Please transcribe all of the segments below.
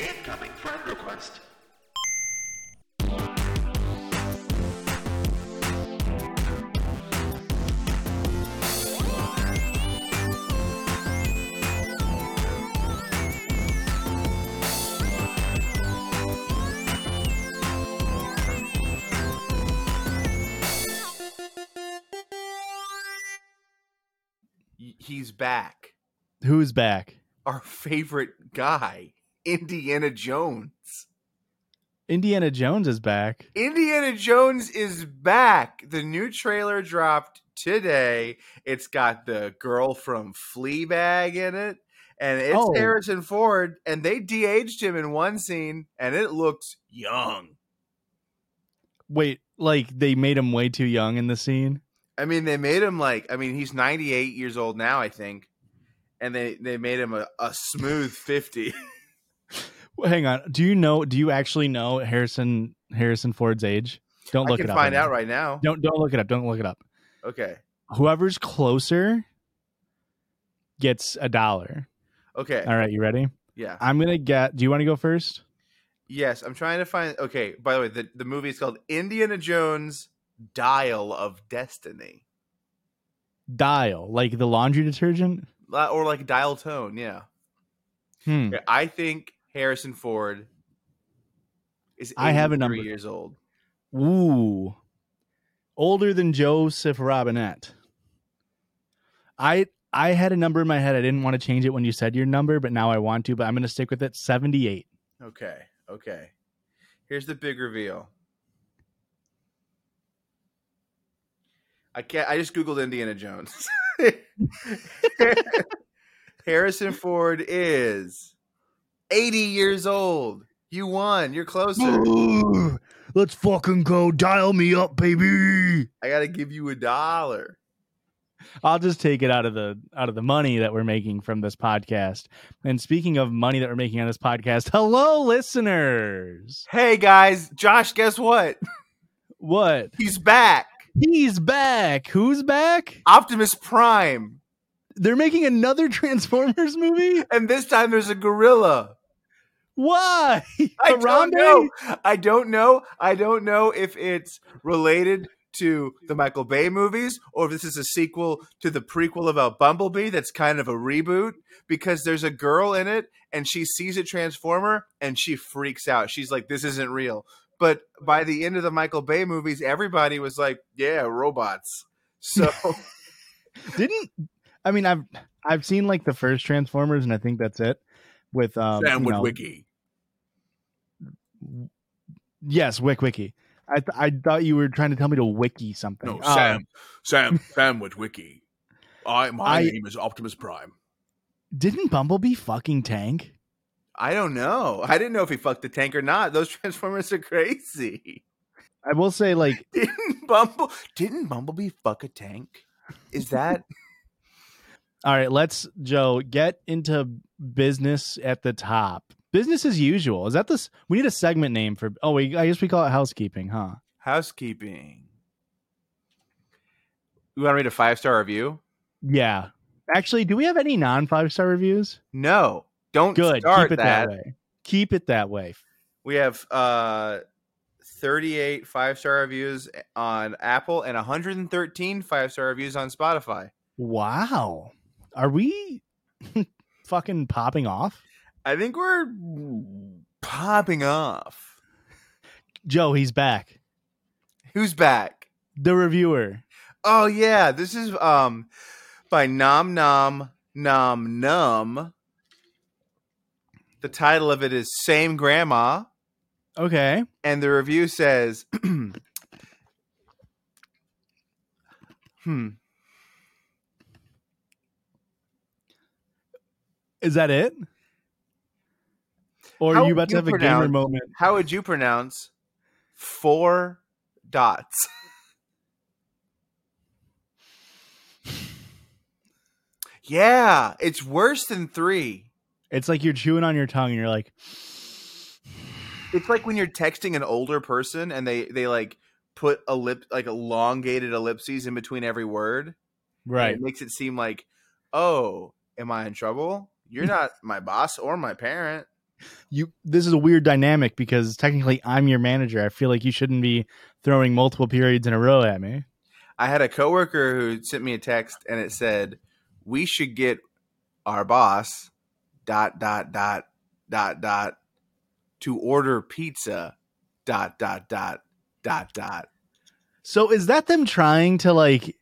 Incoming friend request. He's back. Who's back? Our favorite guy, Indiana Jones. Indiana Jones is back. Indiana Jones is back. The new trailer dropped today. It's got the girl from Fleabag in it, and it's Oh. Harrison Ford. And they de-aged him in one scene, and it looks young. Wait, like they made him way too young in the scene? I mean, they made him like I mean, he's 98 years old now, I think, and they they made him a, a smooth 50. Well, Hang on. Do you know? Do you actually know Harrison Harrison Ford's age? Don't I look can it up. I can find now. out right now. Don't don't look it up. Don't look it up. Okay, Whoever's closer gets a dollar. okay, All right, you ready? yeah. I'm gonna get. Do you want to go first? Yes, I'm trying to find. Okay, by the way, the, the movie is called Indiana Jones Dial of Destiny. Dial, like the laundry detergent. Or like Dial Tone, yeah. Hmm. I think Harrison Ford is I have a number. years old. Ooh, older than Joseph Robinette. I I had a number in my head. I didn't want to change it when you said your number, but now I want to. But I'm going to stick with it. Seventy eight. Okay, okay. Here's the big reveal. I can't. I just googled Indiana Jones. Harrison Ford is 80 years old. You won. You're closer. Let's fucking go. Dial me up, baby. I got to give you a dollar. I'll just take it out of the out of the money that we're making from this podcast. And speaking of money that we're making on this podcast, hello listeners. Hey guys, Josh, guess what? What? He's back. He's back. Who's back? Optimus Prime. They're making another Transformers movie? And this time there's a gorilla. Why? I don't know. I don't know. I don't know if it's related to the Michael Bay movies or if this is a sequel to the prequel about Bumblebee that's kind of a reboot because there's a girl in it and she sees a transformer and she freaks out. She's like this isn't real. But by the end of the Michael Bay movies everybody was like, yeah, robots. So Didn't I mean I've I've seen like the first Transformers and I think that's it. With um you know- Wiki. Yes, Wick Wiki. I th- I thought you were trying to tell me to wiki something. No, Um, Sam. Sam Sandwich Wiki. I my I- name is Optimus Prime. didn't Bumblebee fucking tank? I don't know. I didn't know if he fucked the tank or not. Those Transformers are crazy. I will say, like, Didn't Bumble didn't Bumblebee fuck a tank? Is that all right, let's Joe get into business at the top. Business as usual. Is that this? We need a segment name for. Oh, we, I guess we call it housekeeping, huh? housekeeping? You want to read a five star review? Yeah. Actually, do we have any non five star reviews? No. Don't Good. start Keep it that. that way. Keep it that way. We have uh 38 five star reviews on Apple and 113 five star reviews on Spotify. Wow. Are we fucking popping off? I think we're popping off. Joe, he's back. Who's back? The reviewer. Oh yeah, this is um by Nom Nom Nom Num. The title of it is Same Grandma, Okay. and the review says Hmm. Is that it? Or How are you about to have a gamer moment? How would you pronounce four dots? yeah, it's worse than three. It's like you're chewing on your tongue and you're like, It's like when you're texting an older person and they they like put a lip like elongated ellipses in between every word. right. It makes it seem like, oh, am I in trouble? You're not my boss or my parent. you this is a weird dynamic because technically I'm your manager. I feel like you shouldn't be throwing multiple periods in a row at me. I had a coworker who sent me a text and it said, "We should get our boss dot dot dot dot dot to order pizza dot dot dot dot dot." So is that them trying to like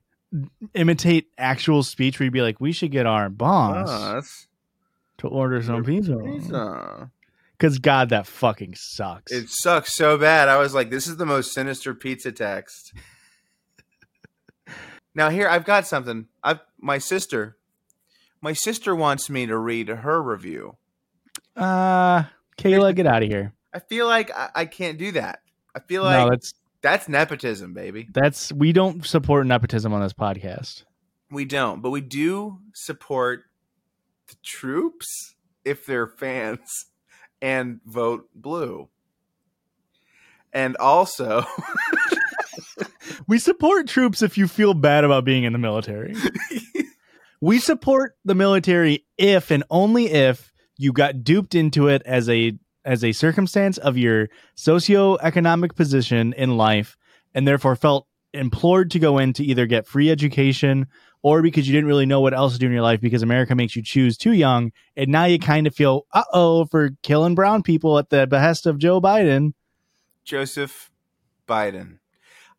imitate actual speech where you'd be like, we should get our boss Boss, to order some pizza? pizza. Because God, that fucking sucks. It sucks so bad. I was like, "This is the most sinister pizza text." now here, I've got something. I've my sister. My sister wants me to read her review. uh Kayla, get out of here. I feel like I, I can't do that. I feel like no, that's that's nepotism, baby. that's we don't support nepotism on this podcast. We don't, but we do support the troops if they're fans and vote blue. And also, We support troops if you feel bad about being in the military. we support the military if and only if you got duped into it as a as a circumstance of your socioeconomic position in life and therefore felt implored to go in to either get free education or because you didn't really know what else to do in your life because America makes you choose too young and now you kind of feel uh-oh for killing brown people at the behest of Joe Biden. Joseph Biden.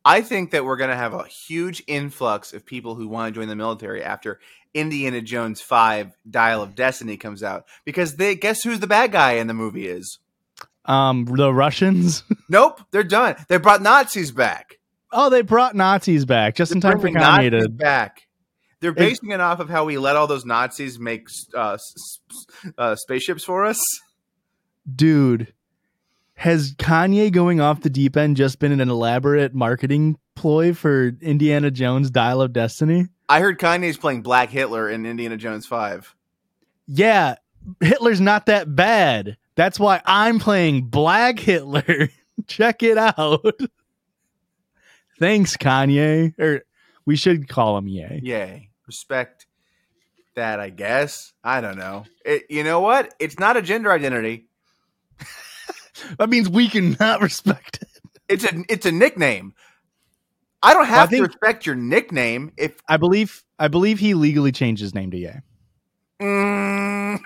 I think that we're going to have a huge influx of people who want to join the military after Indiana Jones 5 Dial of Destiny comes out because they guess who's the bad guy in the movie is? Um the Russians Nope, they're done. They brought Nazis back. Oh, they brought Nazis back just in They're time for Kanye Nazis to. back. They're basing it off of how we let all those Nazis make uh, uh, spaceships for us. Dude, has Kanye going off the deep end just been an elaborate marketing ploy for Indiana Jones Dial of Destiny? I heard Kanye's playing Black Hitler in Indiana Jones 5. Yeah, Hitler's not that bad. That's why I'm playing Black Hitler. Check it out. Thanks, Kanye. Or we should call him Ye. Yay. Respect that, I guess. I don't know. It, you know what? It's not a gender identity. That means we cannot respect it. It's a it's a nickname. I don't have I think- to respect your nickname if I believe I believe he legally changed his name to Ye. mm,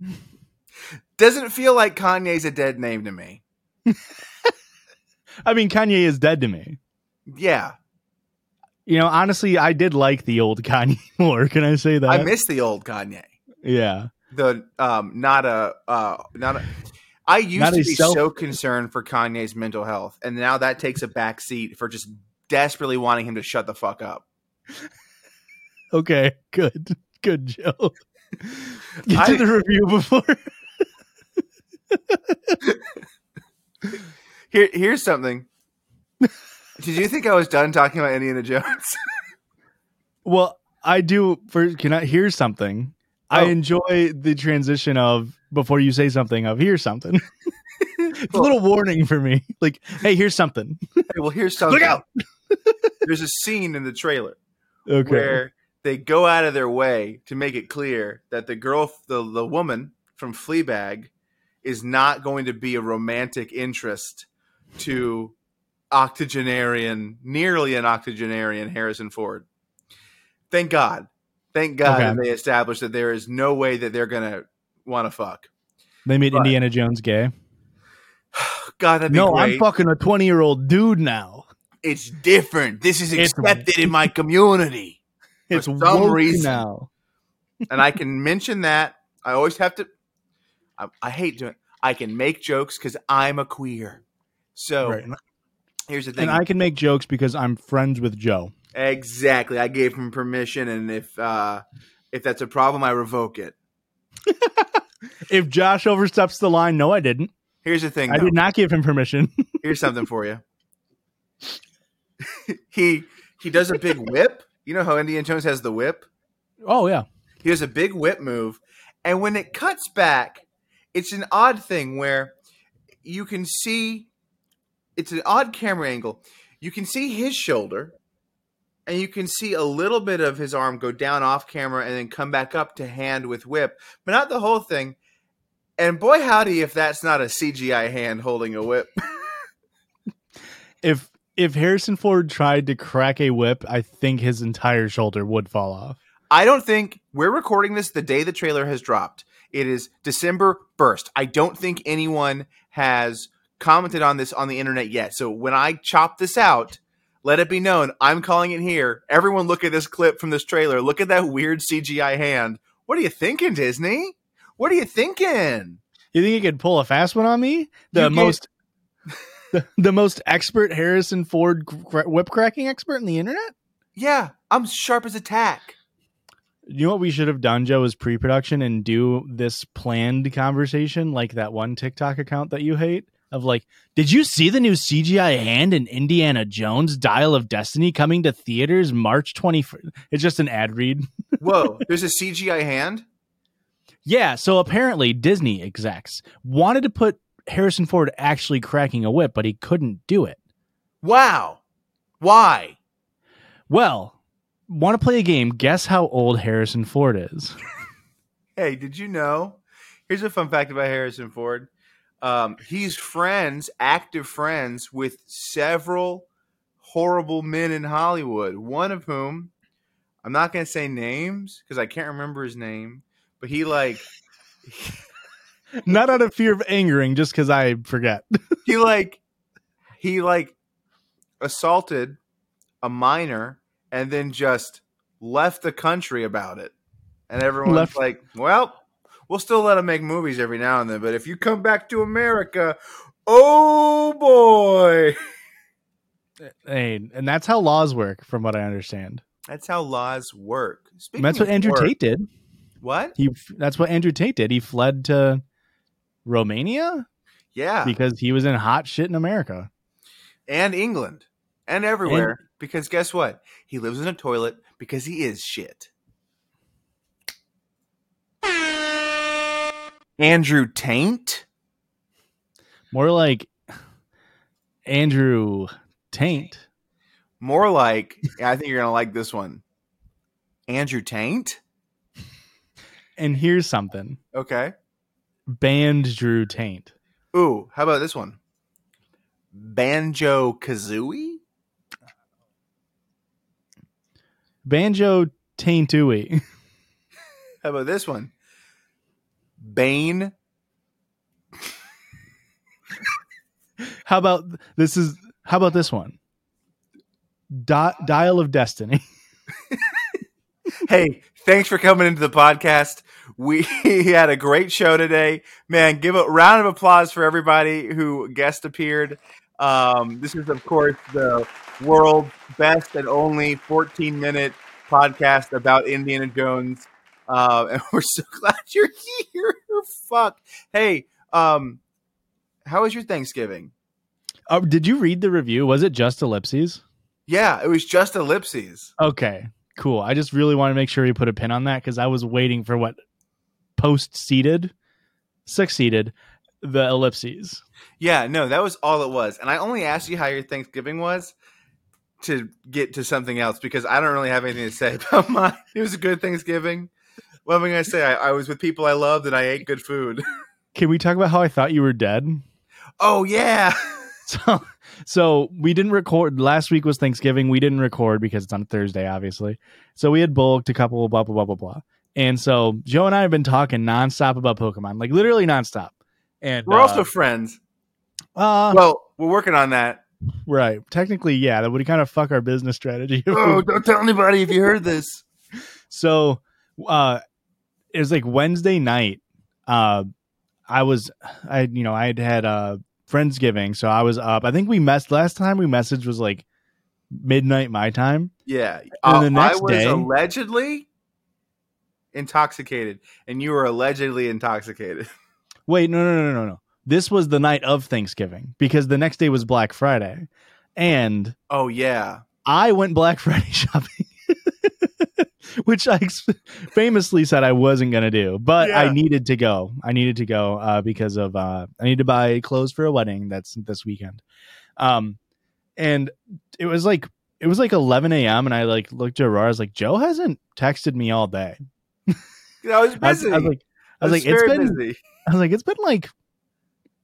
doesn't feel like Kanye's a dead name to me. I mean, Kanye is dead to me. Yeah, You know, honestly, I did like the old Kanye more. Can I say that? I miss the old Kanye. yeah. The um, not a uh, not a. I used Not to be self- so concerned for Kanye's mental health, and now that takes a back seat for just desperately wanting him to shut the fuck up. Okay. Good. Good, Joe. Get I- to the review before. Here, here's something. Did you think I was done talking about Indiana Jones? well, I do. For can I hear something? I Oh. enjoy the transition of before you say something of here's something. it's a little warning for me. Like, hey, here's something. Hey, well, here's something. Look out! There's a scene in the trailer Okay. where they go out of their way to make it clear that the girl, the the woman from Fleabag, is not going to be a romantic interest to octogenarian, nearly an octogenarian Harrison Ford. Thank God. Thank God Okay. they established that there is no way that they're gonna want to fuck. They made But- Indiana Jones gay. God, that'd be No, great. I'm fucking a 20 year old dude now. it's different. This is It's- accepted in my community. For It's some reason. now. and I can mention that. I always have to. I, I hate doing. I can make jokes because I'm a queer. So Right. Here's the thing. And I can make jokes because I'm friends with Joe. exactly. I gave him permission, and if uh, if that's a problem, I revoke it. If Josh oversteps the line, no, I didn't. Here's the thing. I though. did not give him permission. Here's something for you. he he does a big whip. You know how Indiana Jones has the whip. oh yeah. He does a big whip move, and when it cuts back, it's an odd thing where you can see it's an odd camera angle. You can see his shoulder, and you can see a little bit of his arm go down off camera and then come back up to hand with whip, but not the whole thing. And boy, howdy, if that's not a CGI hand holding a whip. If if Harrison Ford tried to crack a whip, I think his entire shoulder would fall off. I don't think we're recording this the day the trailer has dropped. It is December 1st. I don't think anyone has commented on this on the internet yet. So when I chop this out, let it be known I'm calling it here. Everyone look at this clip from this trailer. Look at that weird CGI hand. What are you thinking, Disney? What are you thinking? You think you could pull a fast one on me? The most the, the most expert Harrison Ford whip cracking expert in the internet? Yeah, I'm sharp as a tack. You know what we should have done, Joe, is pre-production and do this planned conversation like that one TikTok account that you hate of like, did you see the new CGI hand in Indiana Jones Dial of Destiny coming to theaters March 21st? It's just an ad read. Whoa, there's a CGI hand? Yeah, so apparently Disney execs wanted to put Harrison Ford actually cracking a whip, but he couldn't do it. Wow. Why? Well, want to play a game? Guess how old Harrison Ford is. Hey, did you know? Here's a fun fact about Harrison Ford. Um, he's friends, active friends, with several horrible men in Hollywood. One of whom, I'm not going to say names because I can't remember his name, but he like Not out of fear of angering, just because I forget. he like he like assaulted a minor and then just left the country about it. And everyone's Left- like, "Well, we'll still let him make movies every now and then, but if you come back to America, oh boy." hey, and that's how laws work, from what I understand. That's how laws work. Speaking that's what Andrew work- Tate did. What? He that's what Andrew Tate did. He fled to Romania Yeah. because he was in hot shit in America. and England and everywhere because guess what? He lives in a toilet because he is shit. Andrew Taint? More like Andrew Taint. More like, I think you're going to like this one. Andrew Taint? And here's something. Okay. Band Drew Taint. Ooh, how about this one? Banjo Kazooie? Banjo Taintooey. How about this one? Bane? How about this is how about this one? Di- Dial of Destiny. hey, thanks for coming into the podcast. We had a great show today. Man, give a round of applause for everybody who guest appeared. Um, this is, of course, the world's best and only 14 minute podcast about Indiana Jones. Uh, and we're so glad you're here. Fuck. Hey, um, how was your Thanksgiving? Oh, did you read the review? Was it just ellipses? Yeah, it was just ellipses. Okay, cool. I just really want to make sure you put a pin on that because I was waiting for what post seated, succeeded, the ellipses. Yeah, no, that was all it was. And I only asked you how your Thanksgiving was to get to something else because I don't really have anything to say about mine. It was a good Thanksgiving. What am I going to say? I, I was with people I loved and I ate good food. Can we talk about how I thought you were dead? oh, yeah. So, so we didn't record. Last week was Thanksgiving. We didn't record because it's on Thursday, obviously. So we had bulked a couple, blah blah blah blah blah. And so Joe and I have been talking nonstop about Pokemon, like literally nonstop. And We're uh, also friends. uh, Well, we're working on that. right. Technically, yeah, that would kind of fuck our business strategy. Oh, don't tell anybody if you heard this. so uh it was like wednesday night uh i was i you know i had had uh friendsgiving so i was up i think we messed last time we messaged was like midnight my time Yeah. And Uh, the next I was day- allegedly intoxicated, and you were allegedly intoxicated. wait no no no no no this was the night of thanksgiving because the next day was black friday and Oh, yeah. i went black friday shopping which i famously said i wasn't going to do but i needed to go i needed to go uh, because of uh, i need to buy clothes for a wedding that's this weekend um and it was like it was like 11 a.m and i like looked at aurora i was like joe hasn't texted me all day I was I was, busy. I was like i was like it's been busy. I was like, it's been like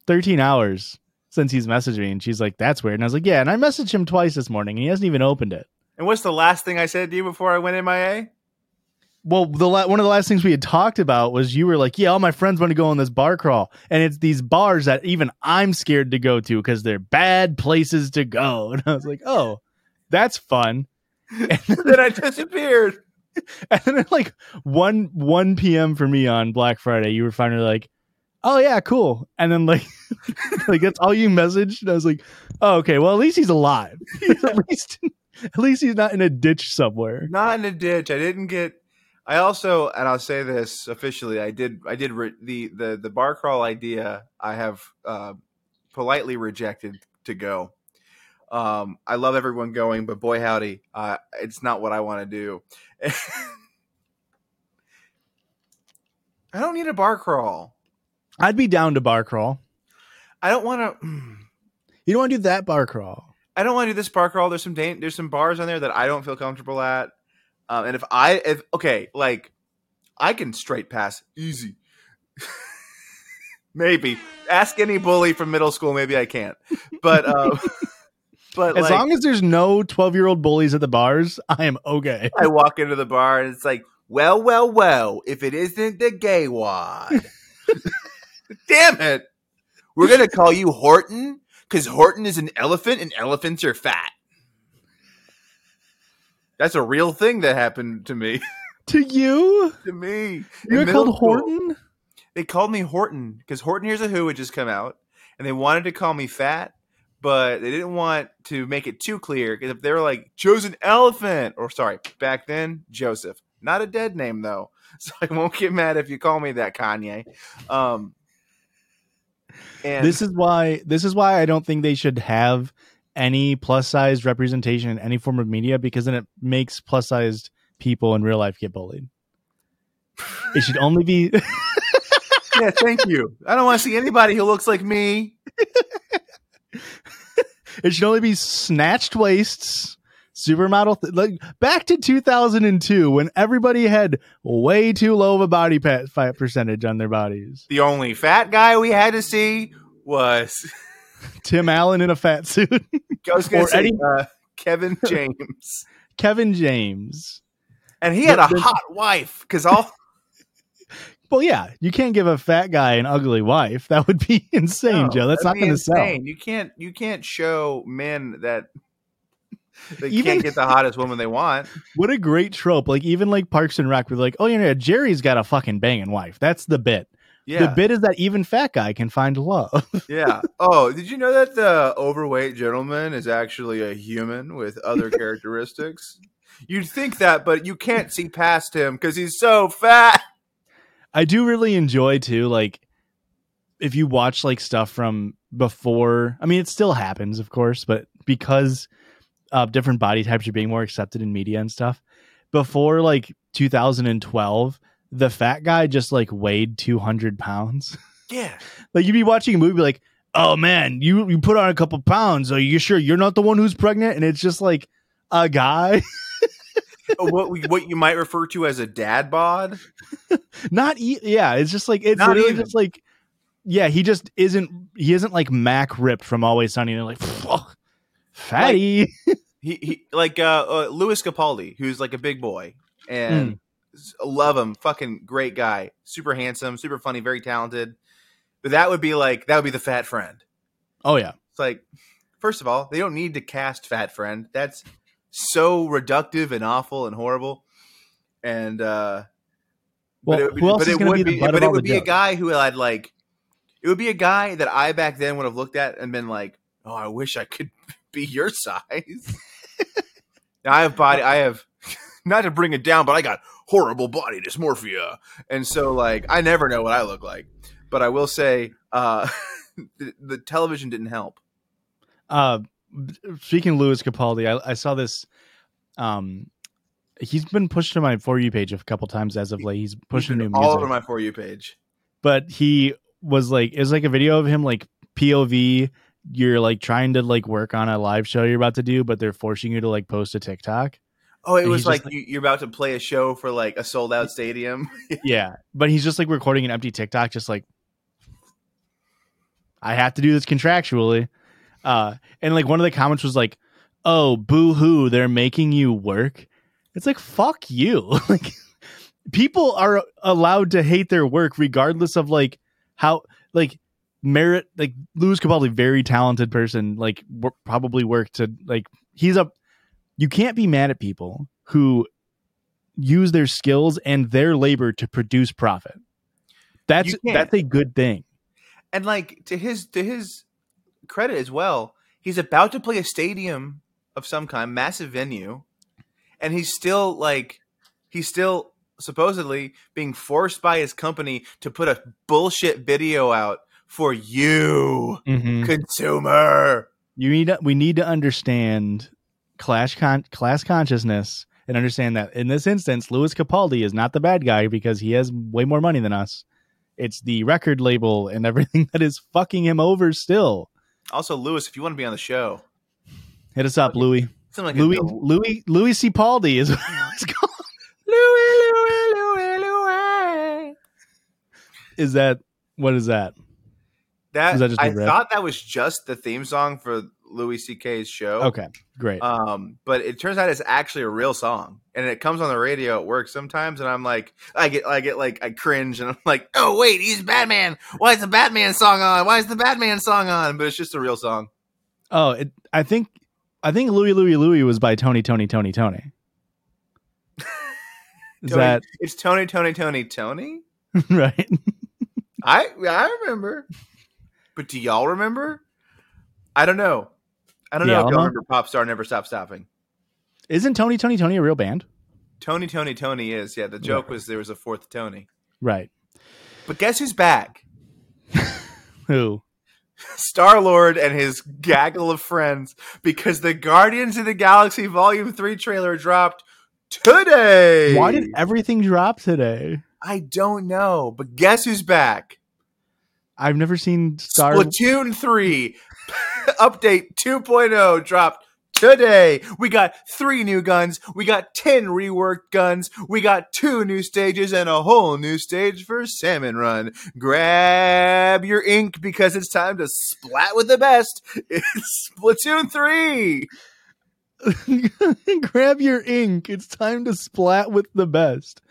13 hours since he's messaged me. And she's like, that's weird. And I was like, yeah. And I messaged him twice this morning and he hasn't even opened it. And what's the last thing I said to you before I went MIA? Well, the la- one of the last things we had talked about was you were like, yeah, all my friends want to go on this bar crawl. And it's these bars that even I'm scared to go to because they're bad places to go. And I was like, oh, that's fun. And then I disappeared. And then at like 1 1 p.m. for me on Black Friday, you were finally like, oh yeah, cool. And then like like that's all you messaged. And I was like, oh, okay, well at least he's alive. at least at least he's not in a ditch somewhere. Not in a ditch. I didn't get. I also, and I'll say this officially, I did. I did re- the the the bar crawl idea. I have uh, politely rejected to go. Um, I love everyone going, but boy howdy, uh, it's not what I want to do. I don't need a bar crawl. I'd be down to bar crawl. I don't want to. You don't want to do that bar crawl. I don't want to do this bar crawl. There's some dan- there's some bars on there that I don't feel comfortable at. Um, and if I if okay, like I can straight pass easy. maybe ask any bully from middle school. Maybe I can't. But uh, but As like, long as there's no 12 year old bullies at the bars, I am okay. I walk into the bar and it's like, well, well, well. If it isn't the gay wad, damn it, we're gonna call you Horton because Horton is an elephant and elephants are fat. That's a real thing that happened to me. to you? to me. You were called. Horton? They called me Horton because Horton Hears a Who had just come out, and they wanted to call me fat, but they didn't want to make it too clear because if they were like chosen elephant, or sorry, back then Joseph, not a dead name though, so I won't get mad if you call me that, Kanye. Um, and This is why this is why I don't think they should have any plus sized representation in any form of media because then it makes plus sized people in real life get bullied. It should only be yeah, thank you. I don't want to see anybody who looks like me. it should only be snatched waists, supermodel th- like back to 2002 when everybody had way too low of a body fat percentage on their bodies. The only fat guy we had to see was Tim Allen in a fat suit, Or say Eddie- uh, Kevin James. Kevin James. And he had a hot wife because all Well, yeah, you can't give a fat guy an ugly wife. That would be insane, No, Joe. That's not going to sell. insane. You can't you can't show men that they Even- can't get the hottest woman they want. What a great trope! Like even like Parks and Rec, with like, oh yeah, Jerry's got a fucking banging wife. That's the bit. The bit is that even fat guy can find love. yeah. Oh, did you know that the overweight gentleman is actually a human with other characteristics? You'd think that, but you can't see past him because he's so fat. I do really enjoy too, like if you watch like stuff from before. I mean, it still happens, of course, but because uh, different body types are being more accepted in media and stuff, before like 2012, the fat guy just like weighed 200 pounds. Yeah, like you'd be watching a movie like, oh man, you you put on a couple pounds. Are you sure you're not the one who's pregnant? And it's just like a guy, what we, what you might refer to as a dad bod. not e- yeah. It's just like it's Not literally even. just like yeah. He just isn't. He isn't like Mac ripped from Always Sunny. And like fatty. He, he like uh, uh Lewis Capaldi, who's like a big boy, and s- love him, fucking great guy, super handsome, super funny, very talented. But that would be like that would be the fat friend. oh yeah. It's like, first of all, they don't need to cast fat friend. That's so reductive and awful and horrible. And uh Well, but it, would- who else is going to be be, but it would be a guy who I'd like. It would be a guy that I back then would have looked at and been like, "Oh, I wish I could be your size." now, I have body. I have not to bring it down, but I got horrible body dysmorphia, and so like I never know what I look like. But I will say, uh, the, the television didn't help. Uh, speaking of Lewis Capaldi, I, I saw this. Um, he's been pushed to my for you page a couple times as of late. He's pushing new He's music. all over my for you page. but he was like it's like a video of him like POV you're like trying to like work on a live show you're about to do but they're forcing you to like post a TikTok. Oh, it And was like, you, you're about to play a show for like a sold out stadium. Yeah, but he's just like recording an empty TikTok just like I have to do this contractually. Uh, and like one of the comments was like, "Oh, boo hoo, they're making you work." It's like fuck you. like people are allowed to hate their work regardless of like how like merit like Lewis Capaldi very talented person like w- probably worked to like he's a you can't be mad at people who use their skills and their labor to produce profit. That's that's a good thing. and like to his to his credit as well, he's about to play a stadium of some kind, massive venue, and he's still like he's still supposedly being forced by his company to put a bullshit video out for you, Mm-hmm. consumer. You need to, we need to understand class con- class consciousness and understand that in this instance, Lewis Capaldi is not the bad guy because he has way more money than us. It's the record label and everything that is fucking him over still. Also, Lewis, if you want to be on the show, Hit us up, Louis. like Louis a, Louis Louis C. Paldi is what it's called. Louis, Louis, Louis, Louis. Is that what is that? That, Is that just a I thought that was just the theme song for Louis C.K.'s show. Okay, great. Um, but it turns out it's actually a real song, and it comes on the radio at work sometimes, and I'm like, I get, I get like, I cringe, and I'm like, oh wait, he's Batman. Why is the Batman song on? Why is the Batman song on? But it's just a real song. oh, it, I think I think Louis Louis Louis was by Tony Tony Tony Tony. Is Tony- that It's Tony, Tony, Tony, Tony. right? I, I remember. But do y'all remember? I don't know. I don't The know if y'all Alamo? remember Popstar Never Stop Stopping. Isn't Tony Tony Tony a real band? Tony, Tony, Tony is yeah. The joke was there was a fourth Tony. Right. But guess who's back? Who? Star Lord and his gaggle of friends because the Guardians of the Galaxy Volume 3 trailer dropped today. Why did everything drop today? I don't know, but guess who's back? I've never seen Star. Splatoon 3 update 2.0 dropped today. We got three new guns, we got 10 reworked guns, we got two new stages, and a whole new stage for Salmon Run. Grab your ink because it's time to splat with the best. It's Splatoon 3. Grab your ink. It's time to splat with the best.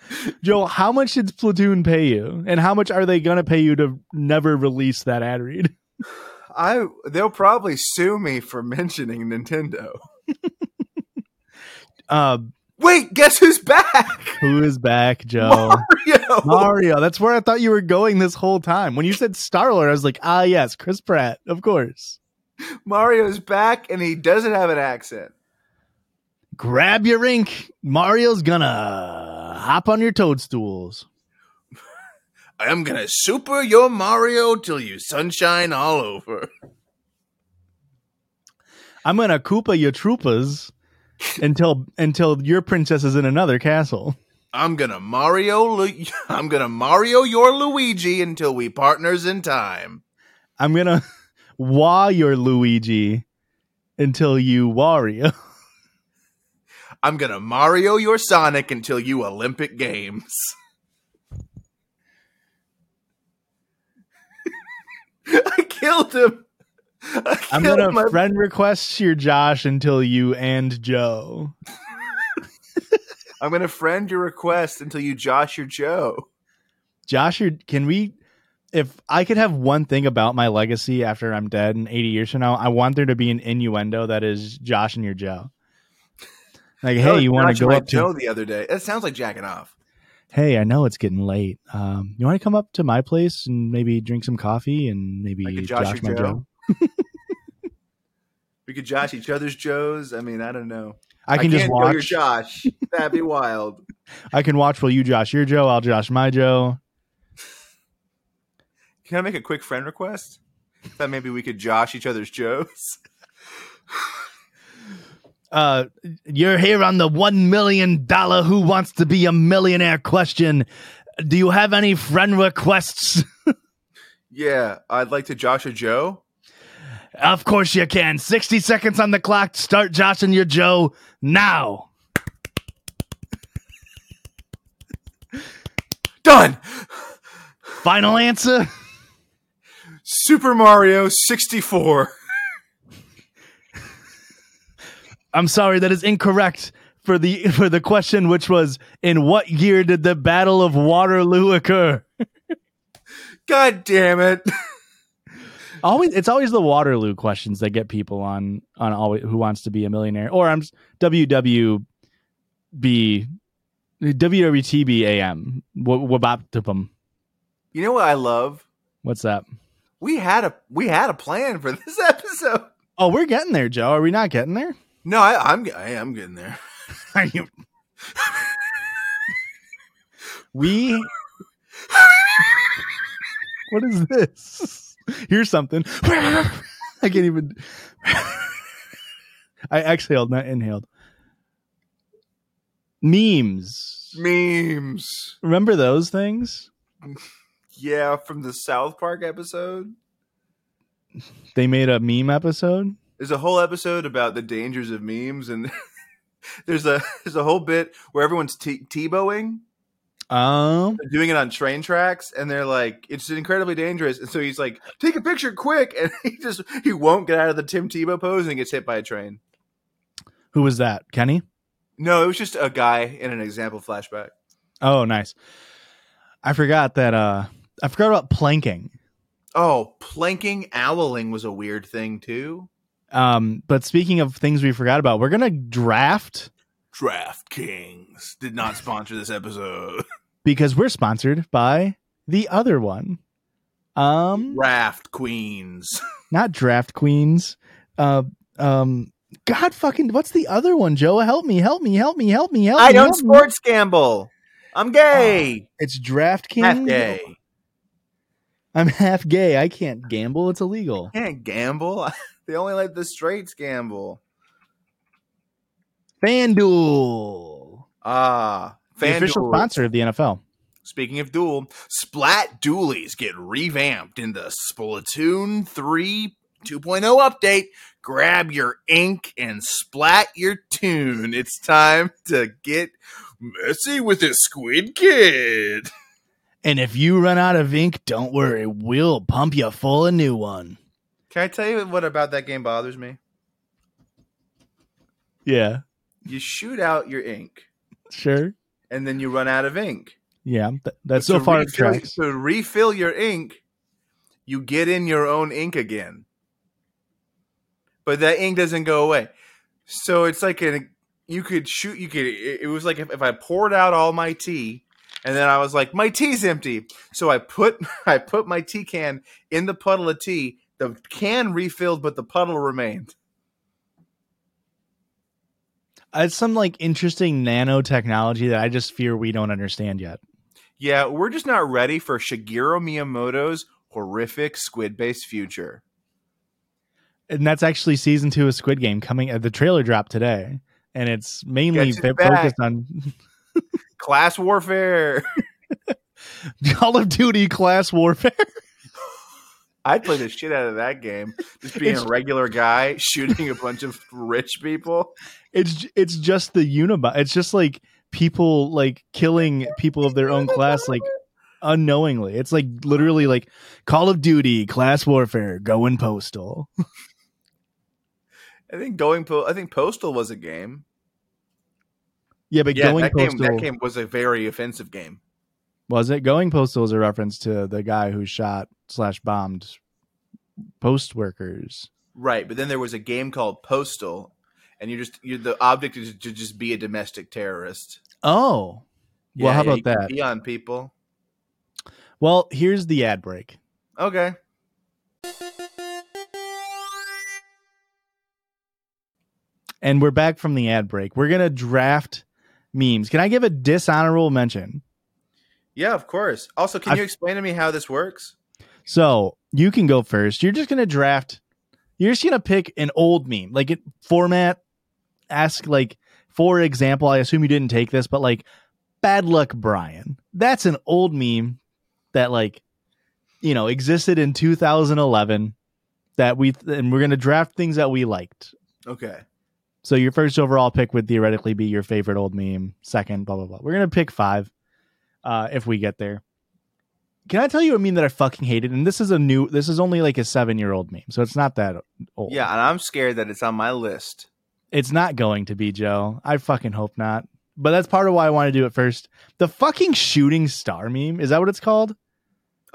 Joe, how much did Splatoon pay you? And how much are they going to pay you to never release that ad read? I they'll probably sue me for mentioning Nintendo. Uh, Wait, guess who's back? who is back, Joe? Mario. Mario. That's where I thought you were going this whole time. When you said Star Lord, I was like, ah, yes, Chris Pratt, of course. Mario's back and he doesn't have an accent. Grab your ink. Mario's gonna hop on your toadstools. I'm gonna super your Mario till you sunshine all over. I'm gonna Koopa your troopas until until your princess is in another castle. I'm gonna Mario. Lu- I'm gonna Mario your Luigi until we partners in time. I'm gonna wah your Luigi until you Wario. I'm gonna Mario your Sonic until you Olympic Games. I killed him. I I'm gonna my- friend request your Josh until you and Joe. I'm gonna friend your request until you Josh your Joe. Josh, your can we? If I could have one thing about my legacy after I'm dead in 80 years from now, I want there to be an innuendo that is Josh and your Joe. Like, hey, you want to go up to? Joe the other day? That sounds like jacking off. Hey, I know it's getting late. Um, you want to come up to my place and maybe drink some coffee and maybe I Josh Josh, my Joe. Joe. We could Josh each other's Joes. I mean, I don't know. I can just can't your watch. Josh. That'd be wild. I can watch while you Josh your Joe. I'll Josh my Joe. Can I make a quick friend request? That maybe we could Josh each other's Joes. Uh, you're here on the one million dollar Who Wants to Be a Millionaire question. Do you have any friend requests? Yeah, I'd like to Josh a Joe. of course you can. 60 seconds on the clock. Start joshing your Joe now. Done. Final answer. Super Mario 64. I'm sorry, that is incorrect for the for the question, which was in what year did the Battle of Waterloo occur? God damn it. Always, it's always the Waterloo questions that get people on on always who wants to be a millionaire. Or I'm s- WWB WWTB AM. Wabaptipum. You know what I love? What's that? We had a we had a plan for this episode. Oh, we're getting there, Joe. Are we not getting there? No, I, I'm I am getting there. Are you? we. what is this? Here's something. I can't even. I exhaled, not inhaled. Memes. Memes. Remember those things? Yeah, from the South Park episode. They made a meme episode. There's a whole episode about the dangers of memes, and there's a there's a whole bit where everyone's t- Tebowing, Um, They're doing it on train tracks, and they're like, it's incredibly dangerous. And so he's like, take a picture quick, and he just he won't get out of the Tim Tebow pose and gets hit by a train. who was that? Kenny? No, it was just a guy in an example flashback. Oh, nice. I forgot that. Uh, I forgot about planking. Oh, planking owling was a weird thing too. Um, but speaking of things we forgot about, we're gonna draft DraftKings did not sponsor this episode. because we're sponsored by the other one. Um, Draft Queens. not Draft Queens. Uh, um, God fucking, what's the other one? Joe, help me, help me, help me, help me, help me. I don't help me. sports gamble. I'm gay. It's Draft King. Half gay. I'm half gay. I can't gamble. It's illegal. Can't gamble. they only let the straights gamble. FanDuel, Ah, the official sponsor of the NFL. Speaking of duel, Splat Dualies get revamped in the Splatoon 3 2.0 update. Grab your ink and splat your tune. It's time to get messy with a squid kid. And if you run out of ink, don't worry. We'll pump you full of new one. Can I tell you what about that game bothers me? Yeah, You shoot out your ink sure. and then you run out of ink. Yeah, th- that's so far refill- tracks. To refill your ink, you get in your own ink again. But that ink doesn't go away. So it's like an you could shoot you could it it was like if, if I poured out all my tea and then I was like my tea's empty. So I put I put my tea can in the puddle of tea. The can refilled but the puddle remained. It's some like interesting nanotechnology that I just fear we don't understand yet. Yeah, we're just not ready for Shigeru Miyamoto's horrific squid-based future. And that's actually season two of Squid Game coming. Uh, the trailer dropped today, and it's mainly Gets it fo- back. focused on Class warfare. Call of Duty class warfare. I'd play the shit out of that game. Just being It's- a regular guy shooting a bunch of rich people. It's it's just the Unibot. It's just like people like killing people of their own class, like unknowingly. It's like literally like Call of Duty class warfare going postal. I think going po- I think Postal was a game. Yeah, but Yeah, going that game, postal that game was a very offensive game. was it? Going postal is a reference to the guy who shot slash bombed post workers. Right, but then there was a game called Postal, and you're just you the object is to just be a domestic terrorist. Oh, well, how Yeah, about that? Be on people. Well, here's the ad break. Okay. And we're back from the ad break. We're going to draft memes. Can I give a dishonorable mention? Yeah, of course. Also, can I- you explain to me how this works? So you can go first. You're just to draft, you're just to pick an old meme, like it format. Ask, like, for example, I assume you didn't take this, but like, bad luck, Brian. That's an old meme that, like, you know, existed in 2011 that we, and we're to draft things that we liked. Okay. So your first overall pick would theoretically be your favorite old meme. Second, blah blah blah. We're gonna pick five, uh, if we get there. can I tell you a meme that I fucking hated? And this is a new. This is only like a seven year old meme, so it's not that old. Yeah, and I'm scared that it's on my list. It's not going to be Joe. I fucking hope not. But that's part of why I want to do it first. The fucking shooting star meme is that what it's called?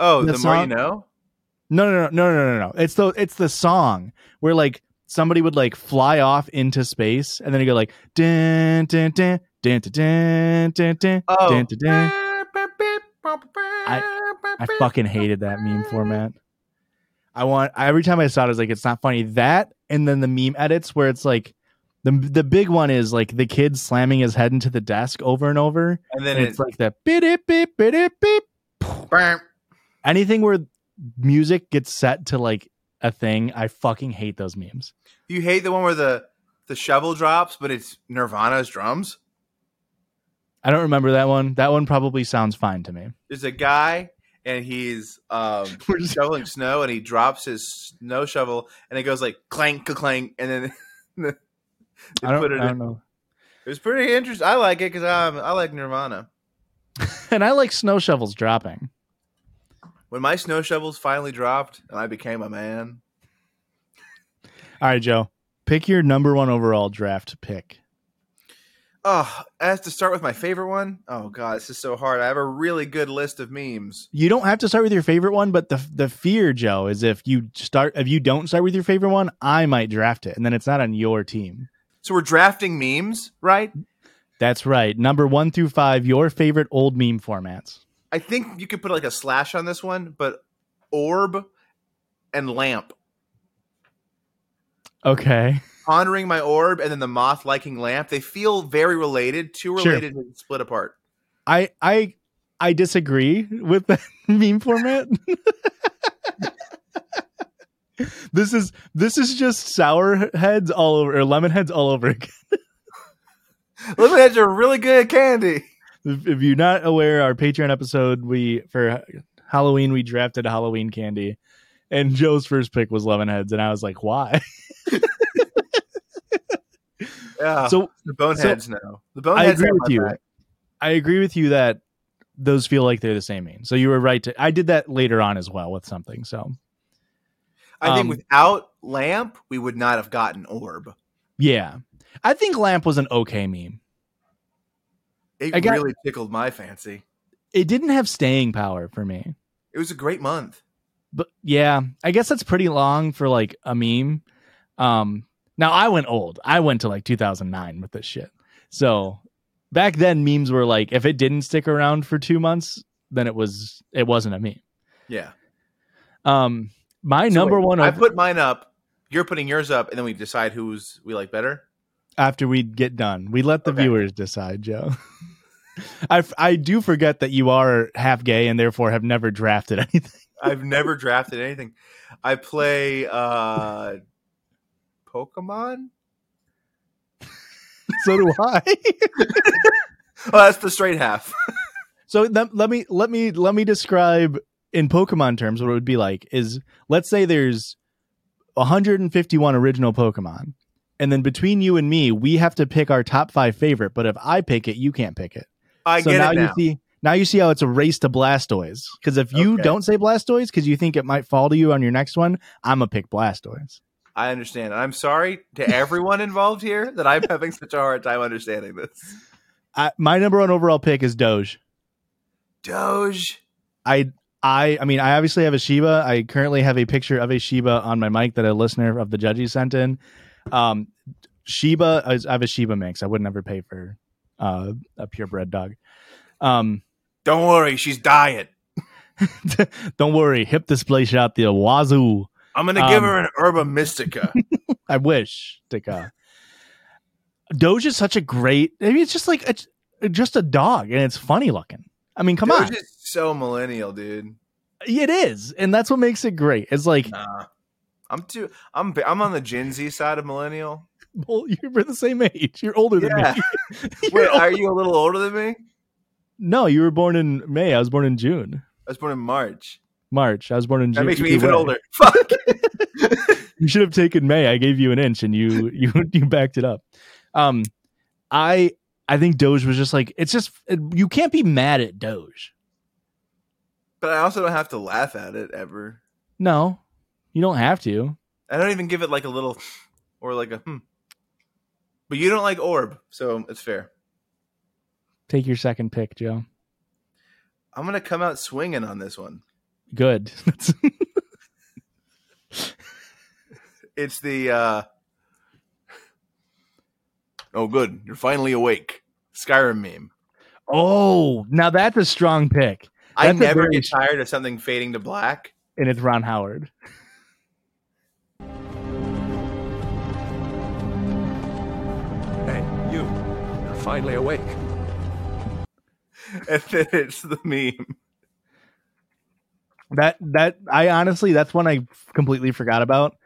Oh, The the more you know. No, no, no, no, no, no, no. It's the it's the song where like somebody would like fly off into space and then you go like dun dun dun dun dun dun dun oh. dun dun. I, I fucking hated that meme format. I want every time I saw it, I was like, it's not funny. That and then the meme edits where it's like the the big one is like the kid slamming his head into the desk over and over, and then and it's, it's like that bit it bit bit it bit. Anything where music gets set to like a thing, I fucking hate those memes. you hate the one where the the shovel drops, but it's Nirvana's drums. I don't remember that one. That one probably sounds fine to me. There's a guy and he's um shoveling snow and he drops his snow shovel and it goes like clank clank and then they I don't, put it I don't in. know. It was pretty interesting. I like it because um, I like Nirvana. And I like snow shovels dropping. When my snow shovels finally dropped and I became a man, All right, Joe. Pick your number one overall draft pick. oh, I have to start with my favorite one. Oh god, this is so hard. I have a really good list of memes. You don't have to start with your favorite one, but the the fear, Joe, is if you start if you don't start with your favorite one, I might draft it, and then it's not on your team. So we're drafting memes, right? That's right. Number one through five, your favorite old meme formats. I think you could put like a slash on this one, but orb and lamp. Okay. Honoring my orb and then the moth liking lamp. They feel very related, too Sure. related to split apart. I I I disagree with that meme format. this is this is just sour heads all over or lemon heads all over again. Lemonheads are really good candy. If, you're not aware, our Patreon episode, we for Halloween we drafted a Halloween candy, and Joe's first pick was lemon heads, and I was like, why? Yeah. so the boneheads know. The Boneheads. I agree with you. back. I agree with you that those feel like they're the same meme. So you were right to. I did that later on as well with something. So I Um, think without lamp, we would not have gotten orb. yeah, I think lamp was an okay meme. It got- really tickled my fancy. It didn't have staying power for me. It was a great month. but yeah, I guess that's pretty long for like a meme. Um, now I went old. I went to like 2009 with this shit. So back then, memes were like, if it didn't stick around for two months, then it was it wasn't a meme. Yeah. Um, my So number wait, one I put mine up. You're putting yours up, and then we decide who's we like better. After we get done, we let the Okay. viewers decide, Joe. I, f- I do forget that you are half gay and therefore have never drafted anything. I've never drafted anything. I play uh Pokemon. So do I. Oh, that's the straight half. So let, let me let me let me describe in Pokemon terms what it would be like is let's say there's 151 original Pokemon, and then between you and me, we have to pick our top five favorite. But if I pick it, you can't pick it. I so get now it now. you see now you see how it's a race to Blastoise. Because if you Okay. don't say Blastoise because you think it might fall to you on your next one, I'm gonna pick Blastoise. I understand. I'm sorry to everyone involved here that I'm having such a hard time understanding this. I, my number one overall pick is Doge. Doge. I I I mean I obviously have a Shiba. I currently have a picture of a Shiba on my mic that a listener of the judges sent in. Um Shiba I have a Shiba mix. I would never pay for uh, a purebred dog. Um Don't worry, she's diet. don't worry, hip this place out the wazoo. I'm gonna give Um, her an Herba Mystica. I wish, Tika. Doge is such a great. I mean, it's just like it's just a dog, and it's funny looking. I mean, come Doge on, is so millennial, dude. it is, and that's what makes it great. It's like, Nah. I'm too. I'm. I'm on the Gen Z side of millennial. well, you're the same age. You're older than me. Wait, old- are you a little older than me? No, you were born in May. I was born in June, I was born in March. March. I was born in June. That makes me even way. older. Fuck. You should have taken May. I gave you an inch, and you you you backed it up. Um, I I think Doge was just like it's just you can't be mad at Doge. But I also don't have to laugh at it ever. No, you don't have to. I don't even give it like a little or like a hmm. But you don't like orb, so it's fair. Take your second pick, Joe. I'm gonna come out swinging on this one. Good. It's the uh Oh good, you're finally awake. Skyrim meme. oh, now that's a strong pick, I That's a never get tired of something fading to black. and it's Ron Howard. Finally awake. And then it's the meme. That that I honestly that's one I completely forgot about.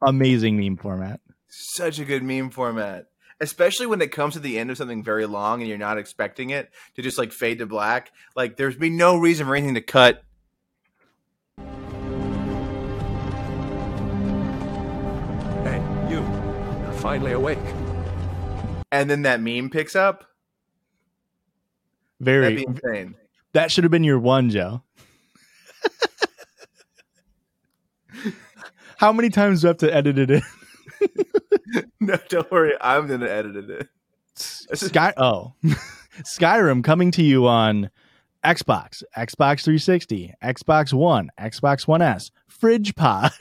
Amazing meme format. Such a good meme format. Especially when it comes to the end of something very long and you're not expecting it to just like fade to black. Like there's been no reason for anything to cut. Hey, you. You're finally awake. And then that meme picks up. Very insane. that should have been your one, Joe. How many times do I have to edit it in? no, don't worry. I'm gonna edit it in. Sky oh Skyrim coming to you on Xbox, Xbox 360, Xbox One, Xbox One S, Fridge Pod.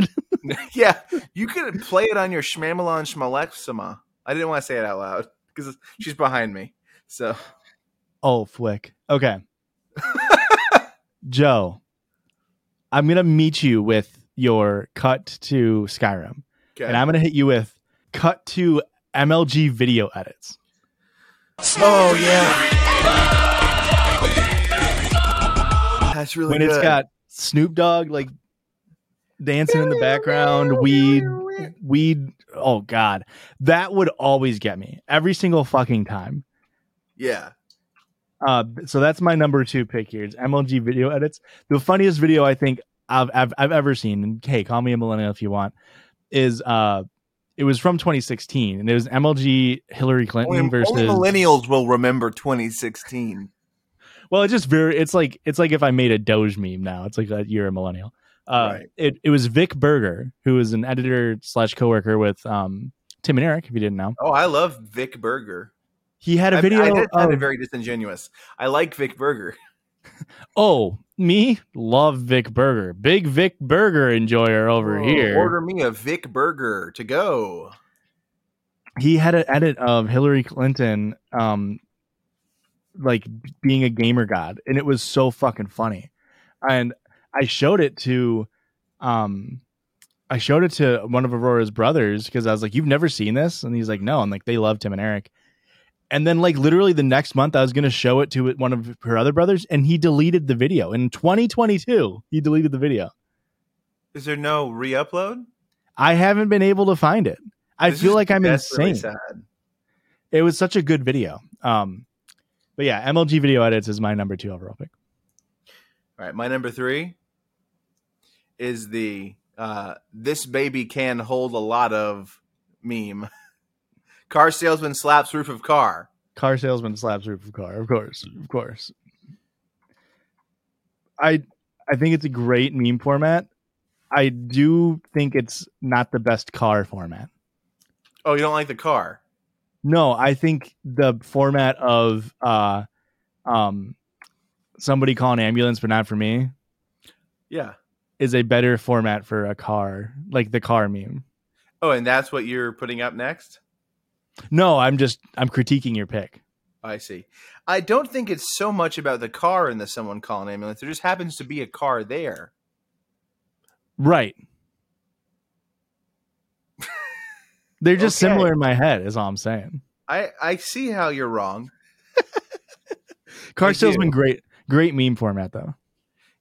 yeah, you could play it on your Shmamalon Shmalexima. I didn't want to say it out loud because she's behind me. So oh, flick. Okay. Joe, I'm gonna meet you with your cut to Skyrim, okay. and I'm gonna hit you with cut to MLG video edits. oh yeah, that's really when good. it's got Snoop Dogg like dancing in the background, weed, weed. Oh God, that would always get me every single fucking time. yeah, Uh, so that's my number two pick here. It's MLG video edits. The funniest video I think I've I've, I've ever seen, and hey, call me a millennial if you want, is uh, it was from 2016, and it was MLG Hillary Clinton only, versus. only millennials will remember 2016. Well, it's just very. It's like it's like if I made a Doge meme now. It's like that you're a millennial. Uh, Right. It it was Vic Berger who was an editor slash coworker with um Tim and Eric. If you didn't know, Oh, I love Vic Berger. he had a I- video. I, did sound of- very disingenuous. I like Vic Berger. oh, me love Vic Berger. Big Vic Berger enjoyer over Oh, here. Order me a Vic Burger to go. he had an edit of Hillary Clinton um like being a gamer god and it was so fucking funny. And I showed it to um I showed it to one of Aurora's brothers because I was like, You've never seen this? And he's like, No. And like they loved Tim and Eric. And then like literally the next month I was gonna show it to one of her other brothers and he deleted the video. In 2022, he deleted the video. Is there no re-upload? I haven't been able to find it. I This feel is like I'm insane. Sad. it was such a good video. Um, but yeah, MLG video edits is my number two overall pick. All right, my number three is the uh, "This baby can hold a lot of" meme. Car salesman slaps roof of car. Car salesman slaps roof of car, of course, of course. I I think it's a great meme format. I do think it's not the best car format. Oh, you don't like the car? No, I think the format of uh um somebody call an ambulance but not for me Yeah. Is a better format for a car, like the car meme. Oh, and that's what you're putting up next. No, I'm just I'm critiquing your pick. I see. I don't think it's so much about the car in the someone call an ambulance. There just happens to be a car there. Right. They're just Okay. similar in my head, is all I'm saying. I I see how you're wrong. Car salesman, great, great meme format though.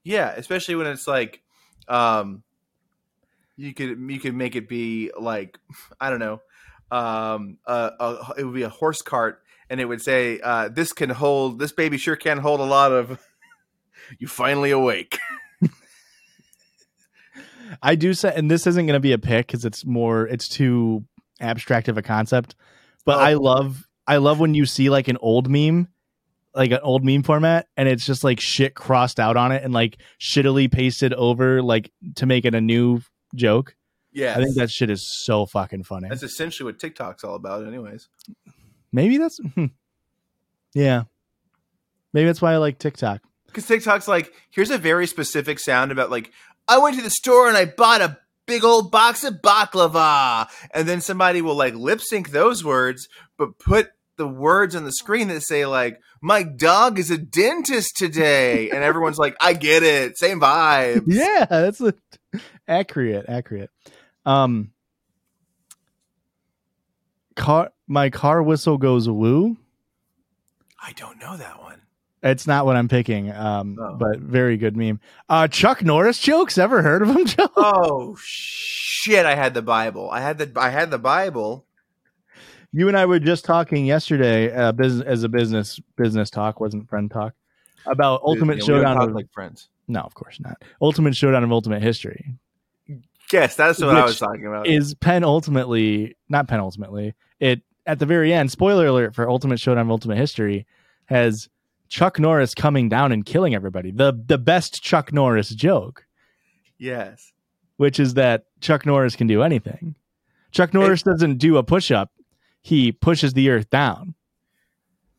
Yeah, especially when it's like, um, you could you could make it be like I don't know, um, uh, a, it would be a horse cart, and it would say, uh, "This can hold. This baby sure can hold a lot of." you finally awake. I do say, and this isn't going to be a pick because it's more, it's too abstract of a concept. But Oh. I love, I love when you see like an old meme, like an old meme format, and it's just like shit crossed out on it and like shittily pasted over like to make it a new joke. Yeah, I think that shit is so fucking funny. that's essentially what TikTok's all about, anyways. Maybe that's hmm. yeah. Maybe that's why I like TikTok. Because TikTok's like, here's a very specific sound about like, I went to the store and I bought a big old box of baklava, and then somebody will like lip sync those words, but put the words on the screen that say like, my dog is a dentist today, and everyone's like, I get it, same vibe. Yeah, that's a, accurate, accurate. Um, car, my car whistle goes woo. I don't know that one. It's not what I'm picking, um, Oh. but very good meme. Uh, Chuck Norris jokes. Ever heard of him, Joe? Oh shit! I had the Bible. I had the I had the Bible. You and I were just talking yesterday, uh, business as a business business talk wasn't friend talk about Ultimate Yeah, Showdown. Of, like friends. no, of course not. Ultimate Showdown of Ultimate History Yes, that's what I was talking about. is penultimately not penultimately. It at the very end. Spoiler alert for Ultimate Showdown of Ultimate History has Chuck Norris coming down and killing everybody. The the best Chuck Norris joke. yes. which is that Chuck Norris can do anything. Chuck Norris doesn't do a push up, he pushes the earth down.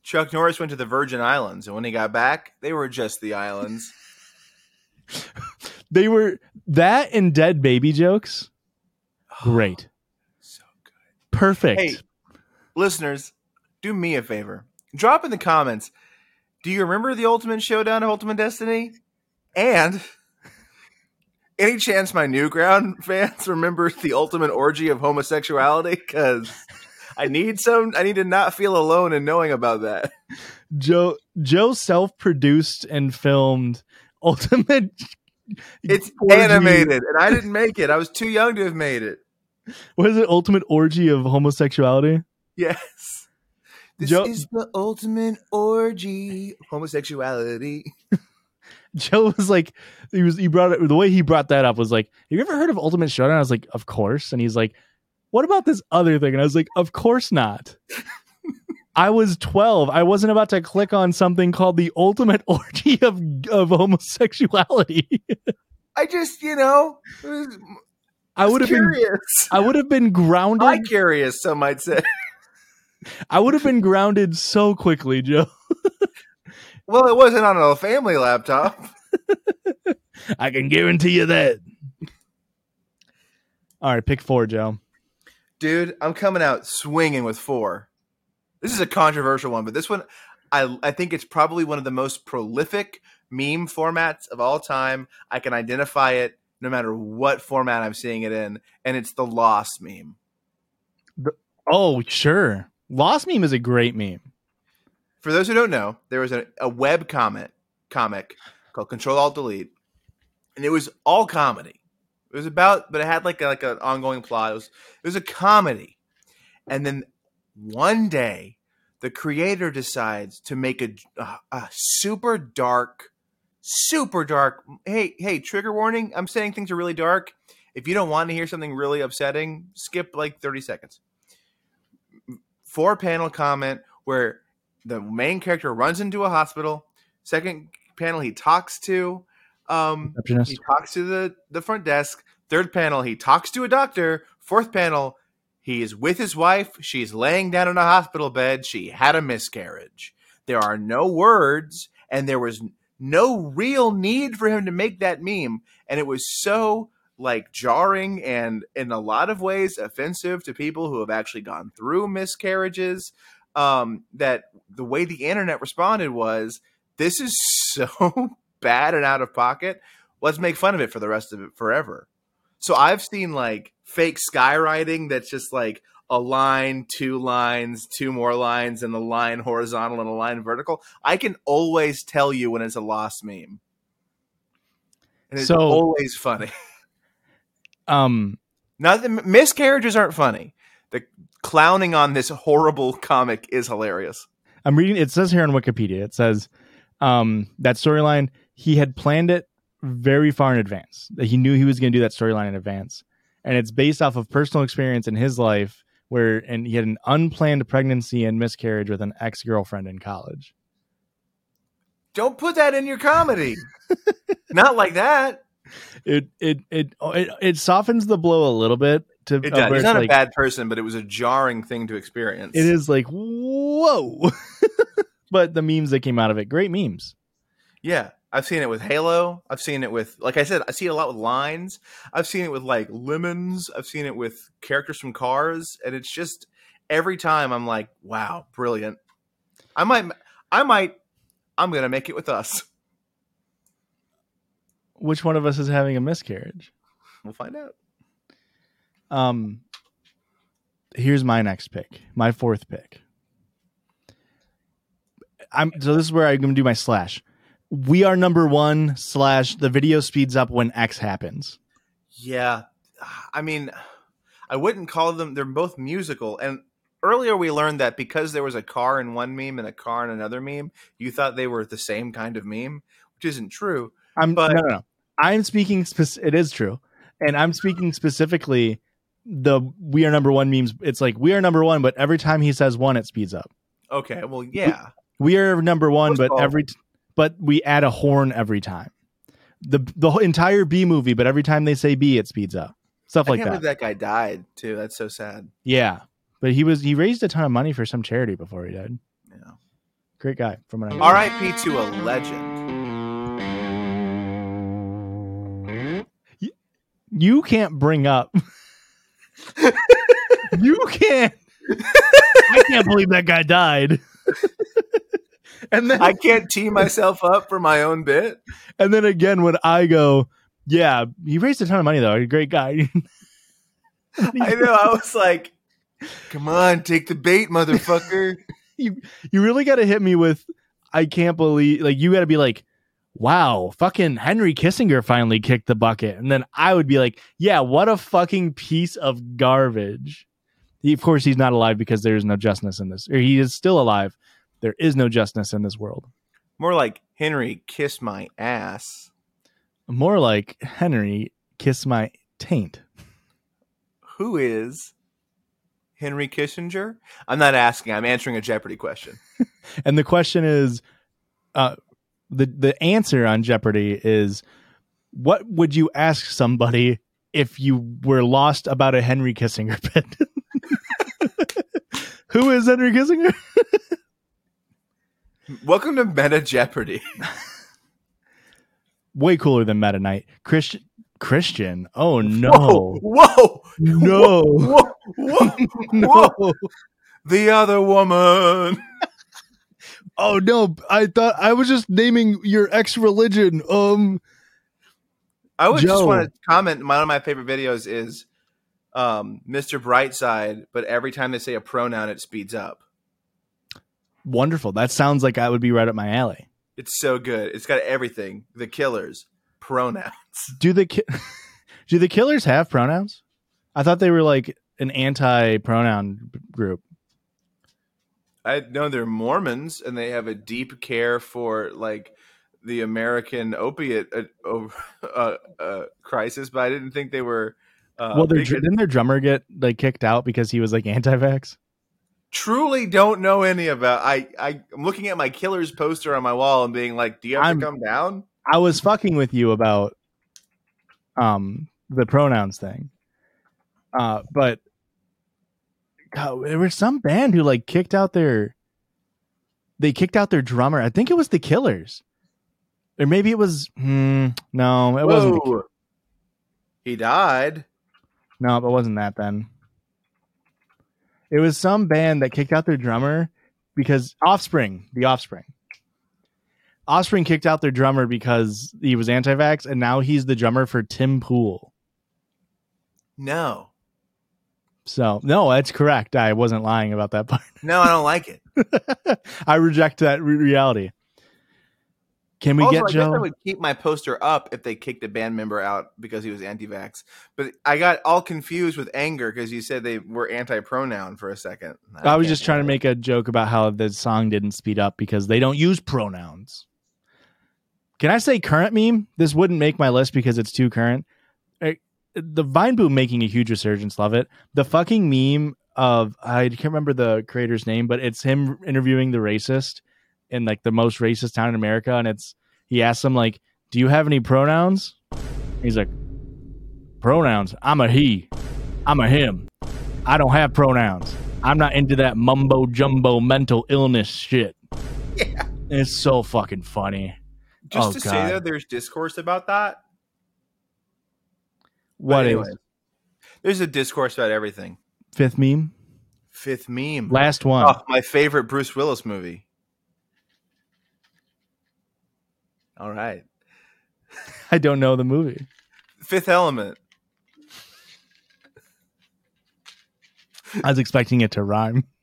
Chuck Norris went to the Virgin Islands, and when he got back, they were just the islands. They were that and dead baby jokes. Oh, Great. so good. Perfect. Hey, listeners, do me a favor. Drop in the comments. Do you remember the Ultimate Showdown of Ultimate Destiny? And any chance my Newground fans remember the ultimate orgy of homosexuality? Because I need some. I need to not feel alone in knowing about that. Joe Joe self-produced and filmed Ultimate It's Orgy- animated, and I didn't make it. I was too young to have made it. What is it? Ultimate orgy of homosexuality? Yes. This Joe- is the ultimate orgy homosexuality. Joe was like, he was he brought it the way he brought that up was like, have you ever heard of Ultimate Showdown? I was like, of course. And he's like, what about this other thing? And I was like, of course not. I was 12. I wasn't about to click on something called the ultimate orgy of of homosexuality. I just, you know, was, I would have been I would have been grounded. I curious, some might say. I would have been grounded so quickly, Joe. Well, it wasn't on a family laptop. I can guarantee you that. All right, pick four, Joe. Dude, I'm coming out swinging with four. This is a controversial one, but this one, I, I think it's probably one of the most prolific meme formats of all time. I can identify it no matter what format I'm seeing it in, and it's the Loss meme. Oh, sure. Loss meme is a great meme. For those who don't know, there was a, a web comic comic called Control Alt Delete, and it was all comedy. It was about, but it had like a, like an ongoing plot. It was it was a comedy, and then one day, the creator decides to make a a, a super dark, super dark. Hey hey, trigger warning! I'm saying things are really dark. If you don't want to hear something really upsetting, skip like 30 seconds. Four panel comment where the main character runs into a hospital. Second panel, he talks to um, he talks to the the front desk. Third panel, he talks to a doctor. Fourth panel, he is with his wife. She's laying down in a hospital bed. She had a miscarriage. There are no words, and there was no real need for him to make that meme. And it was so like jarring and in a lot of ways offensive to people who have actually gone through miscarriages. Um, that the way the internet responded was, "This is so bad and out of pocket. Let's make fun of it for the rest of it forever." So I've seen like fake skywriting that's just like a line, two lines, two more lines, and a line horizontal and a line vertical. I can always tell you when it's a loss meme. And it's So- always funny. Um, Not the miscarriages aren't funny. The clowning on this horrible comic is hilarious. I'm reading. It says here on Wikipedia. It says um, that storyline. He had planned it very far in advance. That he knew he was going to do that storyline in advance, and it's based off of personal experience in his life, where and he had an unplanned pregnancy and miscarriage with an ex girlfriend in college. Don't put that in your comedy. Not like that. It it it oh, it, it softens the blow a little bit to It uh, does. He's it's not a bad person, but it was a jarring thing to experience. It is like whoa. but the memes that came out of it, great memes. Yeah. I've seen it with Halo. I've seen it with, like I said, I see it a lot with lines. I've seen it with like lemons. I've seen it with characters from Cars, and it's just every time I'm like, wow, brilliant. I might, I might, I'm gonna make it with us. Which one of us is having a miscarriage? We'll find out. Um, here's my next pick, my fourth pick. I'm so this is where I'm going to do my slash. We are number one slash. The video speeds up when X happens. Yeah, I mean, I wouldn't call them. They're both musical, and earlier we learned that because there was a car in one meme and a car in another meme, you thought they were the same kind of meme, which isn't true. I'm But- no, no, no. I'm speaking. Spec- it is true, and I'm speaking specifically the we are number one memes. It's like we are number one, but every time he says one, it speeds up. Okay, well, yeah. We are number one, First but every t- but we add a horn every time. The the entire B movie, but every time they say B, it speeds up. Stuff I like can't that. that guy died too. That's so sad. Yeah, but he was he raised a ton of money for some charity before he died. Yeah. Great guy. From what I R.I.P. to a legend. you can't bring up. you can't. I can't believe that guy died. and then I can't tee myself up for my own bit. and then again when I go, yeah, he raised a ton of money though. A great guy. I know. I was like, "Come on, take the bait, motherfucker." you you really got to hit me with I can't believe like you got to be like wow fucking Henry Kissinger finally kicked the bucket and then I would be like yeah what a fucking piece of garbage he, of course he's not alive because there is no justness in this or he is still alive there is no justness in this world More like Henry kiss my ass. more like Henry kiss my taint Who is Henry Kissinger? I'm not asking. I'm answering a Jeopardy question. and the question is uh the the answer on jeopardy is what would you ask somebody if you were lost about a henry kissinger bit who is henry kissinger Welcome to Meta Jeopardy. way cooler than meta knight christian christian oh no whoa, no whoa, whoa, whoa. no The other woman. oh no i thought i was just naming your ex religion um I would just want to comment. One of my favorite videos is um, Mr. Brightside, but every time they say a pronoun, it speeds up. Wonderful that sounds like i would be right up my alley It's so good. It's got everything. The killers, pronouns. Do the ki- do the killers have pronouns? I thought they were like an anti-pronoun group. I know they're Mormons, and they have a deep care for like the American opiate uh, uh, uh, crisis, but I didn't think they were. Uh, well, their, big- didn't their drummer get like kicked out because he was like anti-vax? Truly don't know any about. I, I I'm looking at my killers poster on my wall and being like, "Do you have I'm- to come down?" I was fucking with you about um the pronouns thing, uh, but God, there was some band who like kicked out their they kicked out their drummer. I think it was the Killers, or maybe it was hmm, no, it wasn't. The, He died. No, it wasn't that then. It was some band that kicked out their drummer because Offspring, the Offspring. Offspring kicked out their drummer because he was anti-vax, and now he's the drummer for Tim Pool. No, So no, that's correct. I wasn't lying about that part. no, I don't like it. I reject that re- reality. Can we also, get I Joe? I would keep my poster up if they kicked a band member out because he was anti-vax. But I got all confused with anger because you said they were anti-pronoun for a second. I was just trying to make a joke about how the song didn't speed up because they don't use pronouns. Can I say current meme? This wouldn't make my list because it's too current. The Vine Boom making a huge resurgence. Love it. The fucking meme of I can't remember the creator's name, but it's him interviewing the racist in like the most racist town in America, and it's he asks him like, "Do you have any pronouns?" He's like, "Pronouns? I'm a he. I'm a him. I don't have pronouns. I'm not into that mumbo jumbo mental illness shit." Yeah. It's so fucking funny. Just Oh, to God. say though, there's discourse about that. But What is anyway, There's a discourse about everything. fifth meme? Fifth meme. Last one. Oh, my favorite Bruce Willis movie. All right. I don't know the movie. Fifth Element. I was expecting it to rhyme.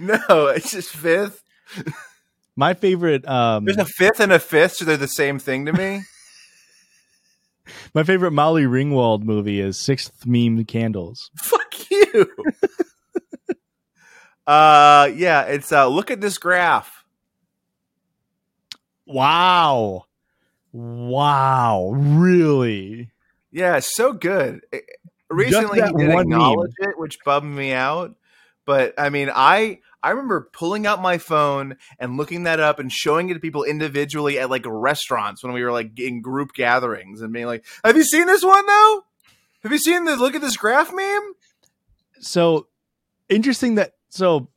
No, it's just fifth. My favorite um There's a fifth and a fifth, so they're the same thing to me. my favorite Molly Ringwald movie is Sixth Meme Candles. Fuck you. uh yeah, it's uh look at this graph. Wow. Wow. Really? Yeah, so good. It- recently he did one meme. acknowledge it, which bummed me out. But I mean, I I remember pulling out my phone and looking that up and showing it to people individually at like restaurants when we were like in group gatherings and being like, "Have you seen this one though? Have you seen the look at this graph meme?" So interesting that so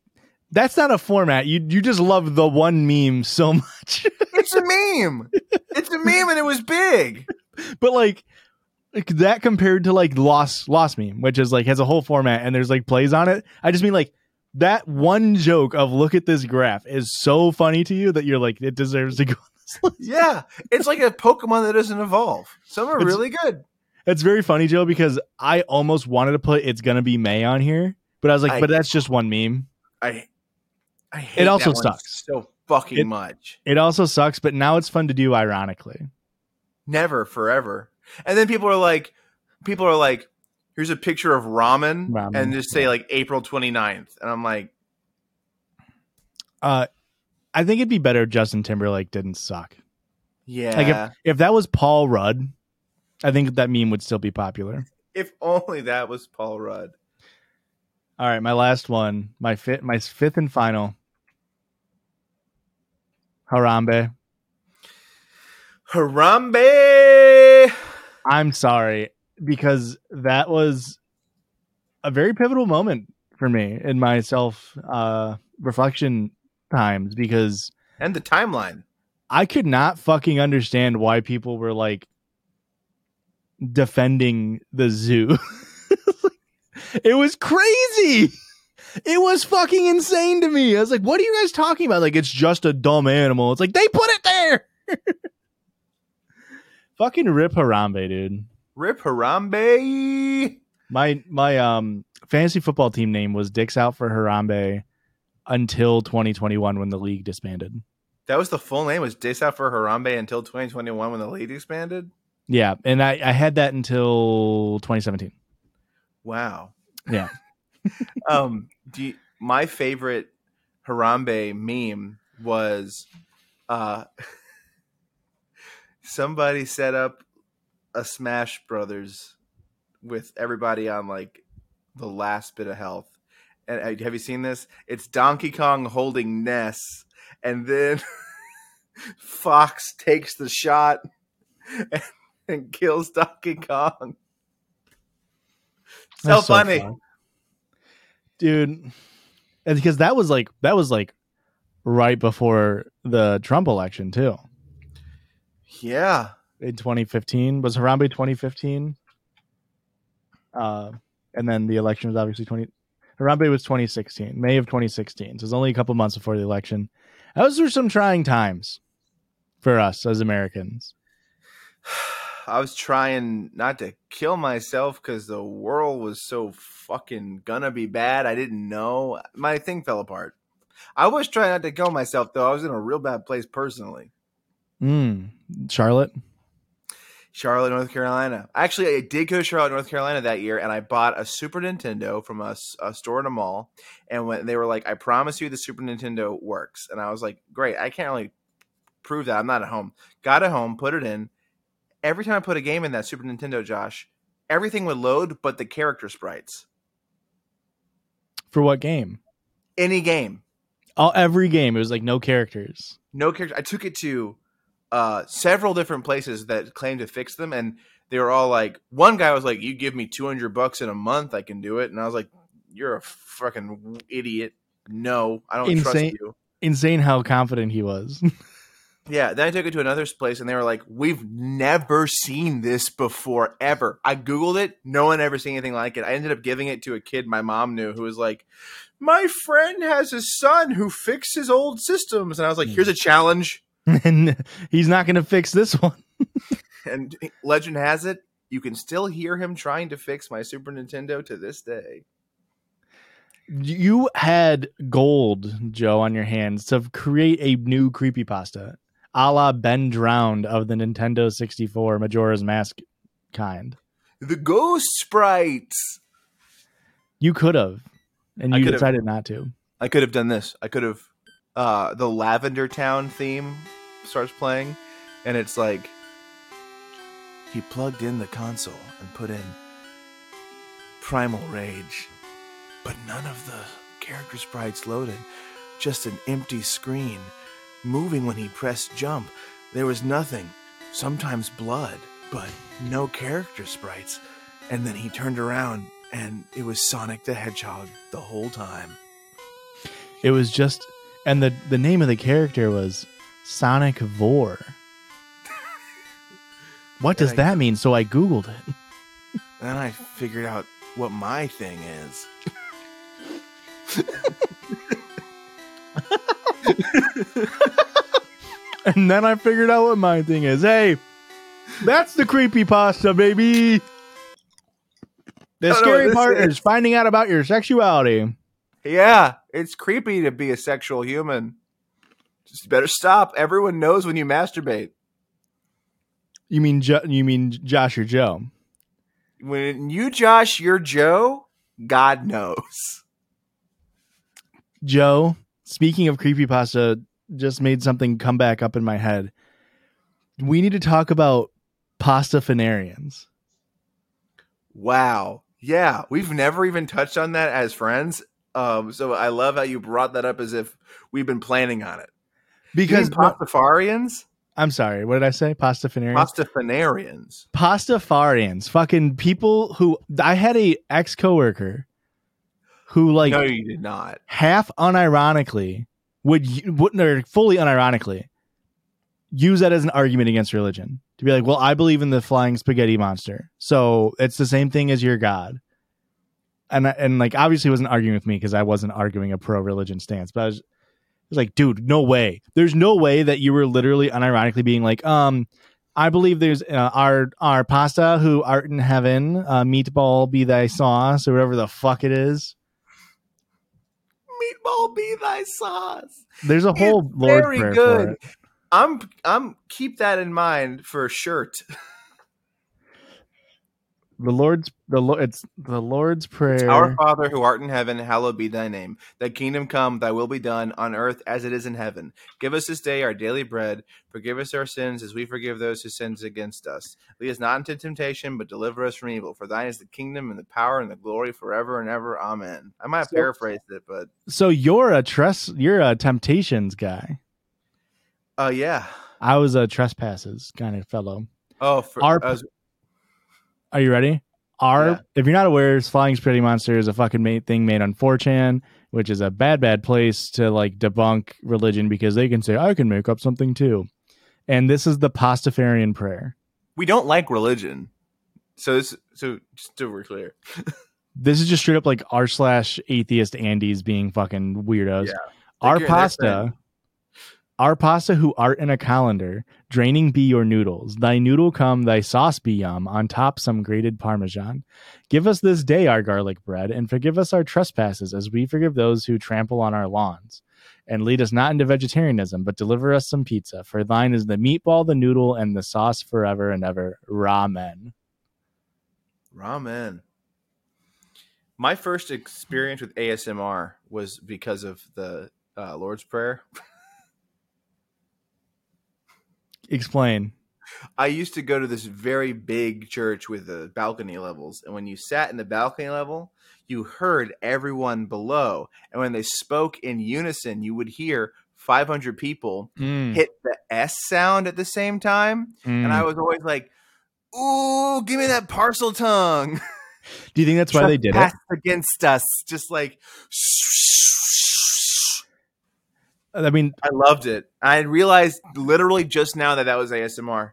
that's not a format. You you just love the one meme so much. It's a meme. A meme, and it was big. but like like that compared to like Loss Loss meme, which is like has a whole format and there's like plays on it. I just mean like that one joke of look at this graph is so funny to you that you're like it deserves to go. on this list. Yeah, it's like a Pokemon that doesn't evolve. Some are It's- really good. It's very funny, Joe, because I almost wanted to put it's gonna be May on here, but I was like, I- but that's just one meme. I, I hate It also sucks. so fucking It- much. It also sucks, but now it's fun to do ironically. Never, forever. And then people are like, people are like, here's a picture of ramen, Ramen, and just say like April 29th. And I'm like, Uh I think it'd be better if Justin Timberlake didn't suck. yeah. Like if if that was Paul Rudd, I think that meme would still be popular. if only that was Paul Rudd. All right, my last one, my fit, my fifth and final. Harambe. Harambe. I'm sorry because that was a very pivotal moment for me in my self uh, reflection times because And the timeline. I could not fucking understand why people were like defending the zoo. it was crazy. It was fucking insane to me. I was like, what are you guys talking about? Like, it's just a dumb animal. It's like, they put it there. fucking rip Harambe, dude. Rip Harambe. My my um fantasy football team name was Dicks Out for Harambe until 2021 when the league disbanded. That was the full name. Was Dicks Out for Harambe until 2021 when the league expanded? Yeah, and I, I had that until 2017. Wow. Yeah. um, do you, my favorite Harambe meme was uh, somebody set up a Smash Brothers with everybody on like the last bit of health. And uh, have you seen this? It's Donkey Kong holding Ness, and then Fox takes the shot and, and kills Donkey Kong. So funny. fun. Dude. And because that was like that was like right before the Trump election too. Yeah. In 2015 was Harambe 2015. Uh, and then the election was obviously 20. Harambe was 2016, May of 2016. So it was only a couple months before the election. Those were some trying times for us as Americans. I was trying not to kill myself because the world was so fucking gonna be bad. I didn't know. My thing fell apart. I was trying not to kill myself though. I was in a real bad place personally. Mm. Charlotte. Charlotte, North Carolina. Actually, I did go to Charlotte, North Carolina that year, and I bought a Super Nintendo from a store in a mall. And when they were like, "I promise you, the Super Nintendo works," and I was like, "Great! I can't really prove that. I'm not at home." Got it home, put it in. Every time I put a game in that Super Nintendo, Josh, everything would load, but the character sprites. For what game? Any game, All every game, it was like no characters. no character. I took it to uh, several different places that claimed to fix them, and they were all like, one guy was like, "You give me two hundred bucks in a month, I can do it," and I was like, "You're a fucking idiot. No, I don't trust Insane. you." Insane how confident he was. Yeah, then I took it to another place, and they were like, "We've never seen this before, ever." I googled it; no one ever seen anything like it. I ended up giving it to a kid my mom knew, who was like, "My friend has a son who fixes old systems," and I was like, "Here's a hmm. challenge." and he's not going to fix this one. And legend has it, you can still hear him trying to fix my Super Nintendo to this day. You had gold, Joe, on your hands to create a new creepypasta, a la Ben Drowned of the Nintendo 64 Majora's Mask kind. The ghost sprites. You could have, and you could've. decided not to. I could have done this. I could have. Uh, the Lavender Town theme starts playing, and it's like he plugged in the console and put in Primal Rage, but none of the character sprites loaded. Just an empty screen, moving when he pressed jump. There was nothing. Sometimes blood, but no character sprites. And then he turned around, and it was Sonic the Hedgehog the whole time. It was just, and the the name of the character was Sonic Vor. what does I- that mean? So I googled it. Then I figured out what my thing is. And then I figured out what my thing is. Hey, that's the creepy pasta, baby. The I don't know what scary part is. is finding out about your sexuality. Yeah, it's creepy to be a sexual human. Just better stop. Everyone knows when you masturbate. You mean jo- you mean Josh or Joe? When you Josh, you're Joe, God knows. Joe, speaking of creepypasta, just made something come back up in my head. We need to talk about pastafanarians. Wow. Yeah, we've never even touched on that as friends. Um, so I love how you brought that up as if we've been planning on it. Because Pastafarians, I'm sorry, what did I say? pasta Pastafanarians? Pastafanarians. Pastafarians. Fucking people who I had a ex coworker who like no, you did not. half unironically would u- would or fully unironically use that as an argument against religion to be like, well, I believe in the flying spaghetti monster, so it's the same thing as your god. And and like obviously wasn't arguing with me because I wasn't arguing a pro religion stance, but I was, I was like, dude, no way. There's no way that you were literally unironically being like, um. I believe there's uh, our our pasta who art in heaven, uh, meatball be thy sauce or whatever the fuck it is. Meatball be thy sauce. There's a It's whole Lord's very prayer good. I'm I'm keep that in mind for a shirt. The Lord's the Lord it's the Lord's prayer. Our Father who art in heaven, hallowed be thy name. Thy kingdom come, thy will be done on earth as it is in heaven. Give us this day our daily bread. Forgive us our sins as we forgive those who sins against us. Lead us not into temptation, but deliver us from evil. For thine is the kingdom and the power and the glory forever and ever. Amen. I might have So- paraphrased it, but so you're a trust you're a temptations guy. uh yeah. I was a trespasses kind of fellow. Oh, for, Our- was- Are you ready? Our Yeah. if you're not aware, Flying Spaghetti Monster is a fucking thing made on 4chan, which is a bad, bad place to like debunk religion because they can say I can make up something too. And this is the Pastafarian prayer. we don't like religion. So this so just so we're clear. This is just straight up like r slash atheist Andes being fucking weirdos. Yeah. Our pasta, pasta who art in a colander, draining be your noodles. Thy noodle come, thy sauce be yum, on top some grated parmesan. Give us this day our garlic bread, and forgive us our trespasses as we forgive those who trample on our lawns. And lead us not into vegetarianism, but deliver us some pizza. For thine is the meatball, the noodle, and the sauce forever and ever. Ramen. Ramen. My first experience with ASMR was because of the uh, Lord's Prayer. Explain. I used to go to this very big church with the balcony levels, and when you sat in the balcony level, you heard everyone below, and when they spoke in unison, you would hear 500 people Mm, hit the S sound at the same time, and mm. I was always like, "Ooh, give me that Parseltongue." Do you think that's why they did it? Against us, just like. I mean, I loved it. I realized literally just now that that was ASMR.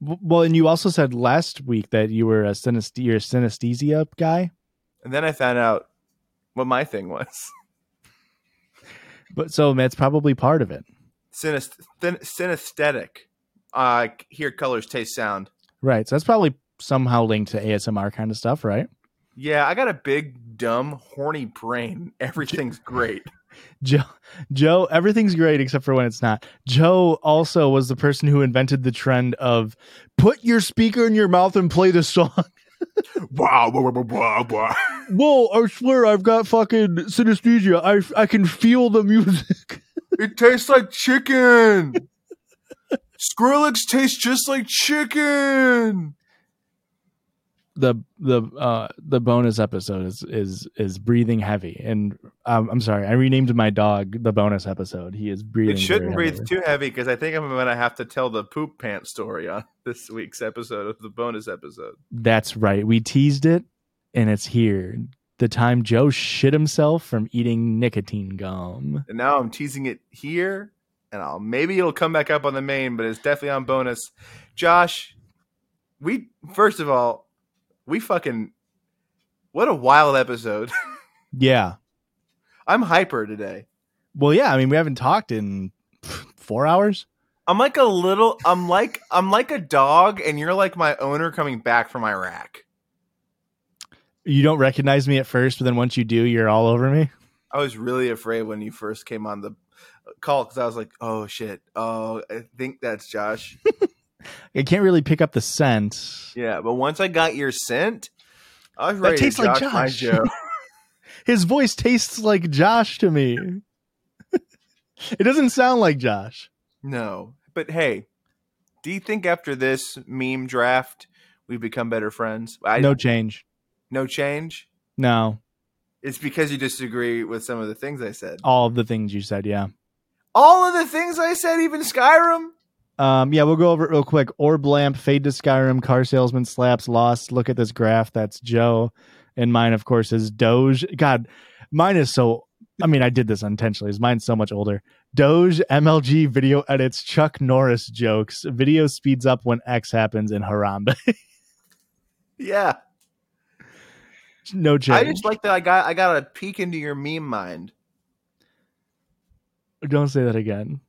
well, and you also said last week that you were a synest- you're a synesthesia guy. And then I found out what my thing was. But so that's probably part of it. Synest- thin- synesthetic. Uh, hear colors, taste sound. Right. So that's probably somehow linked to ASMR kind of stuff, right? Yeah, I got a big, dumb, horny brain. Everything's great. Joe, Joe, everything's great except for when it's not. Joe also was the person who invented the trend of put your speaker in your mouth and play the song. wow, wow, wow, wow, wow. Whoa, I swear I've got fucking synesthesia. I, I can feel the music. It tastes like chicken. Skrillex tastes just like chicken. The the uh the bonus episode is is is breathing heavy and um, i'm sorry i renamed my dog the bonus episode he is breathing It shouldn't breathe heavily. too heavy because I think I'm going to have to tell the poop pants story on this week's episode of the bonus episode. that's right we teased it and it's here the time joe shit himself from eating nicotine gum And now I'm teasing it here, and I'll maybe it'll come back up on the main, but it's definitely on bonus. Josh, we first of all, we fucking what a wild episode. yeah I'm hyper today. well yeah i mean we haven't talked in four hours I'm like a little. I'm like I'm like a dog, and you're like my owner coming back from Iraq. you don't recognize me at first but then once you do you're all over me I was really afraid when you first came on the call because I was like, "Oh shit! Oh, I think that's Josh." i can't really pick up the scent yeah, but once I got your scent, I was That ready tastes to like Josh Josh. Joe. his voice tastes like josh to me it doesn't sound like josh No, but hey, do you think after this meme draft we've become better friends? I, no change no change. no It's because you disagree with some of the things I said. all of the things you said yeah All of the things I said, even Skyrim. Um yeah we'll go over it real quick. Orb lamp fade to skyrim car salesman slaps loss. Look at this graph. That's joe. And mine of course is doge. God mine is so i mean i did this unintentionally mine's so much older. Doge mlg video edits chuck norris jokes. Video speeds up when x happens in harambe. Yeah, no change I just like that. I got I got a peek into your meme mind. Don't say that again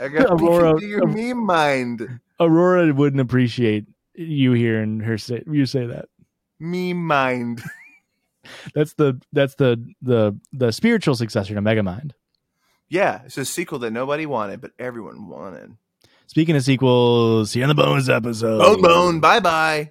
I got Aurora- your meme mind. aurora wouldn't appreciate you hearing her say you say that Meme mind. that's the that's the the the spiritual successor to megamind Yeah, it's a sequel that nobody wanted, but everyone wanted. Speaking of sequels, see you in the bonus episode. Bone bone. Bye bye.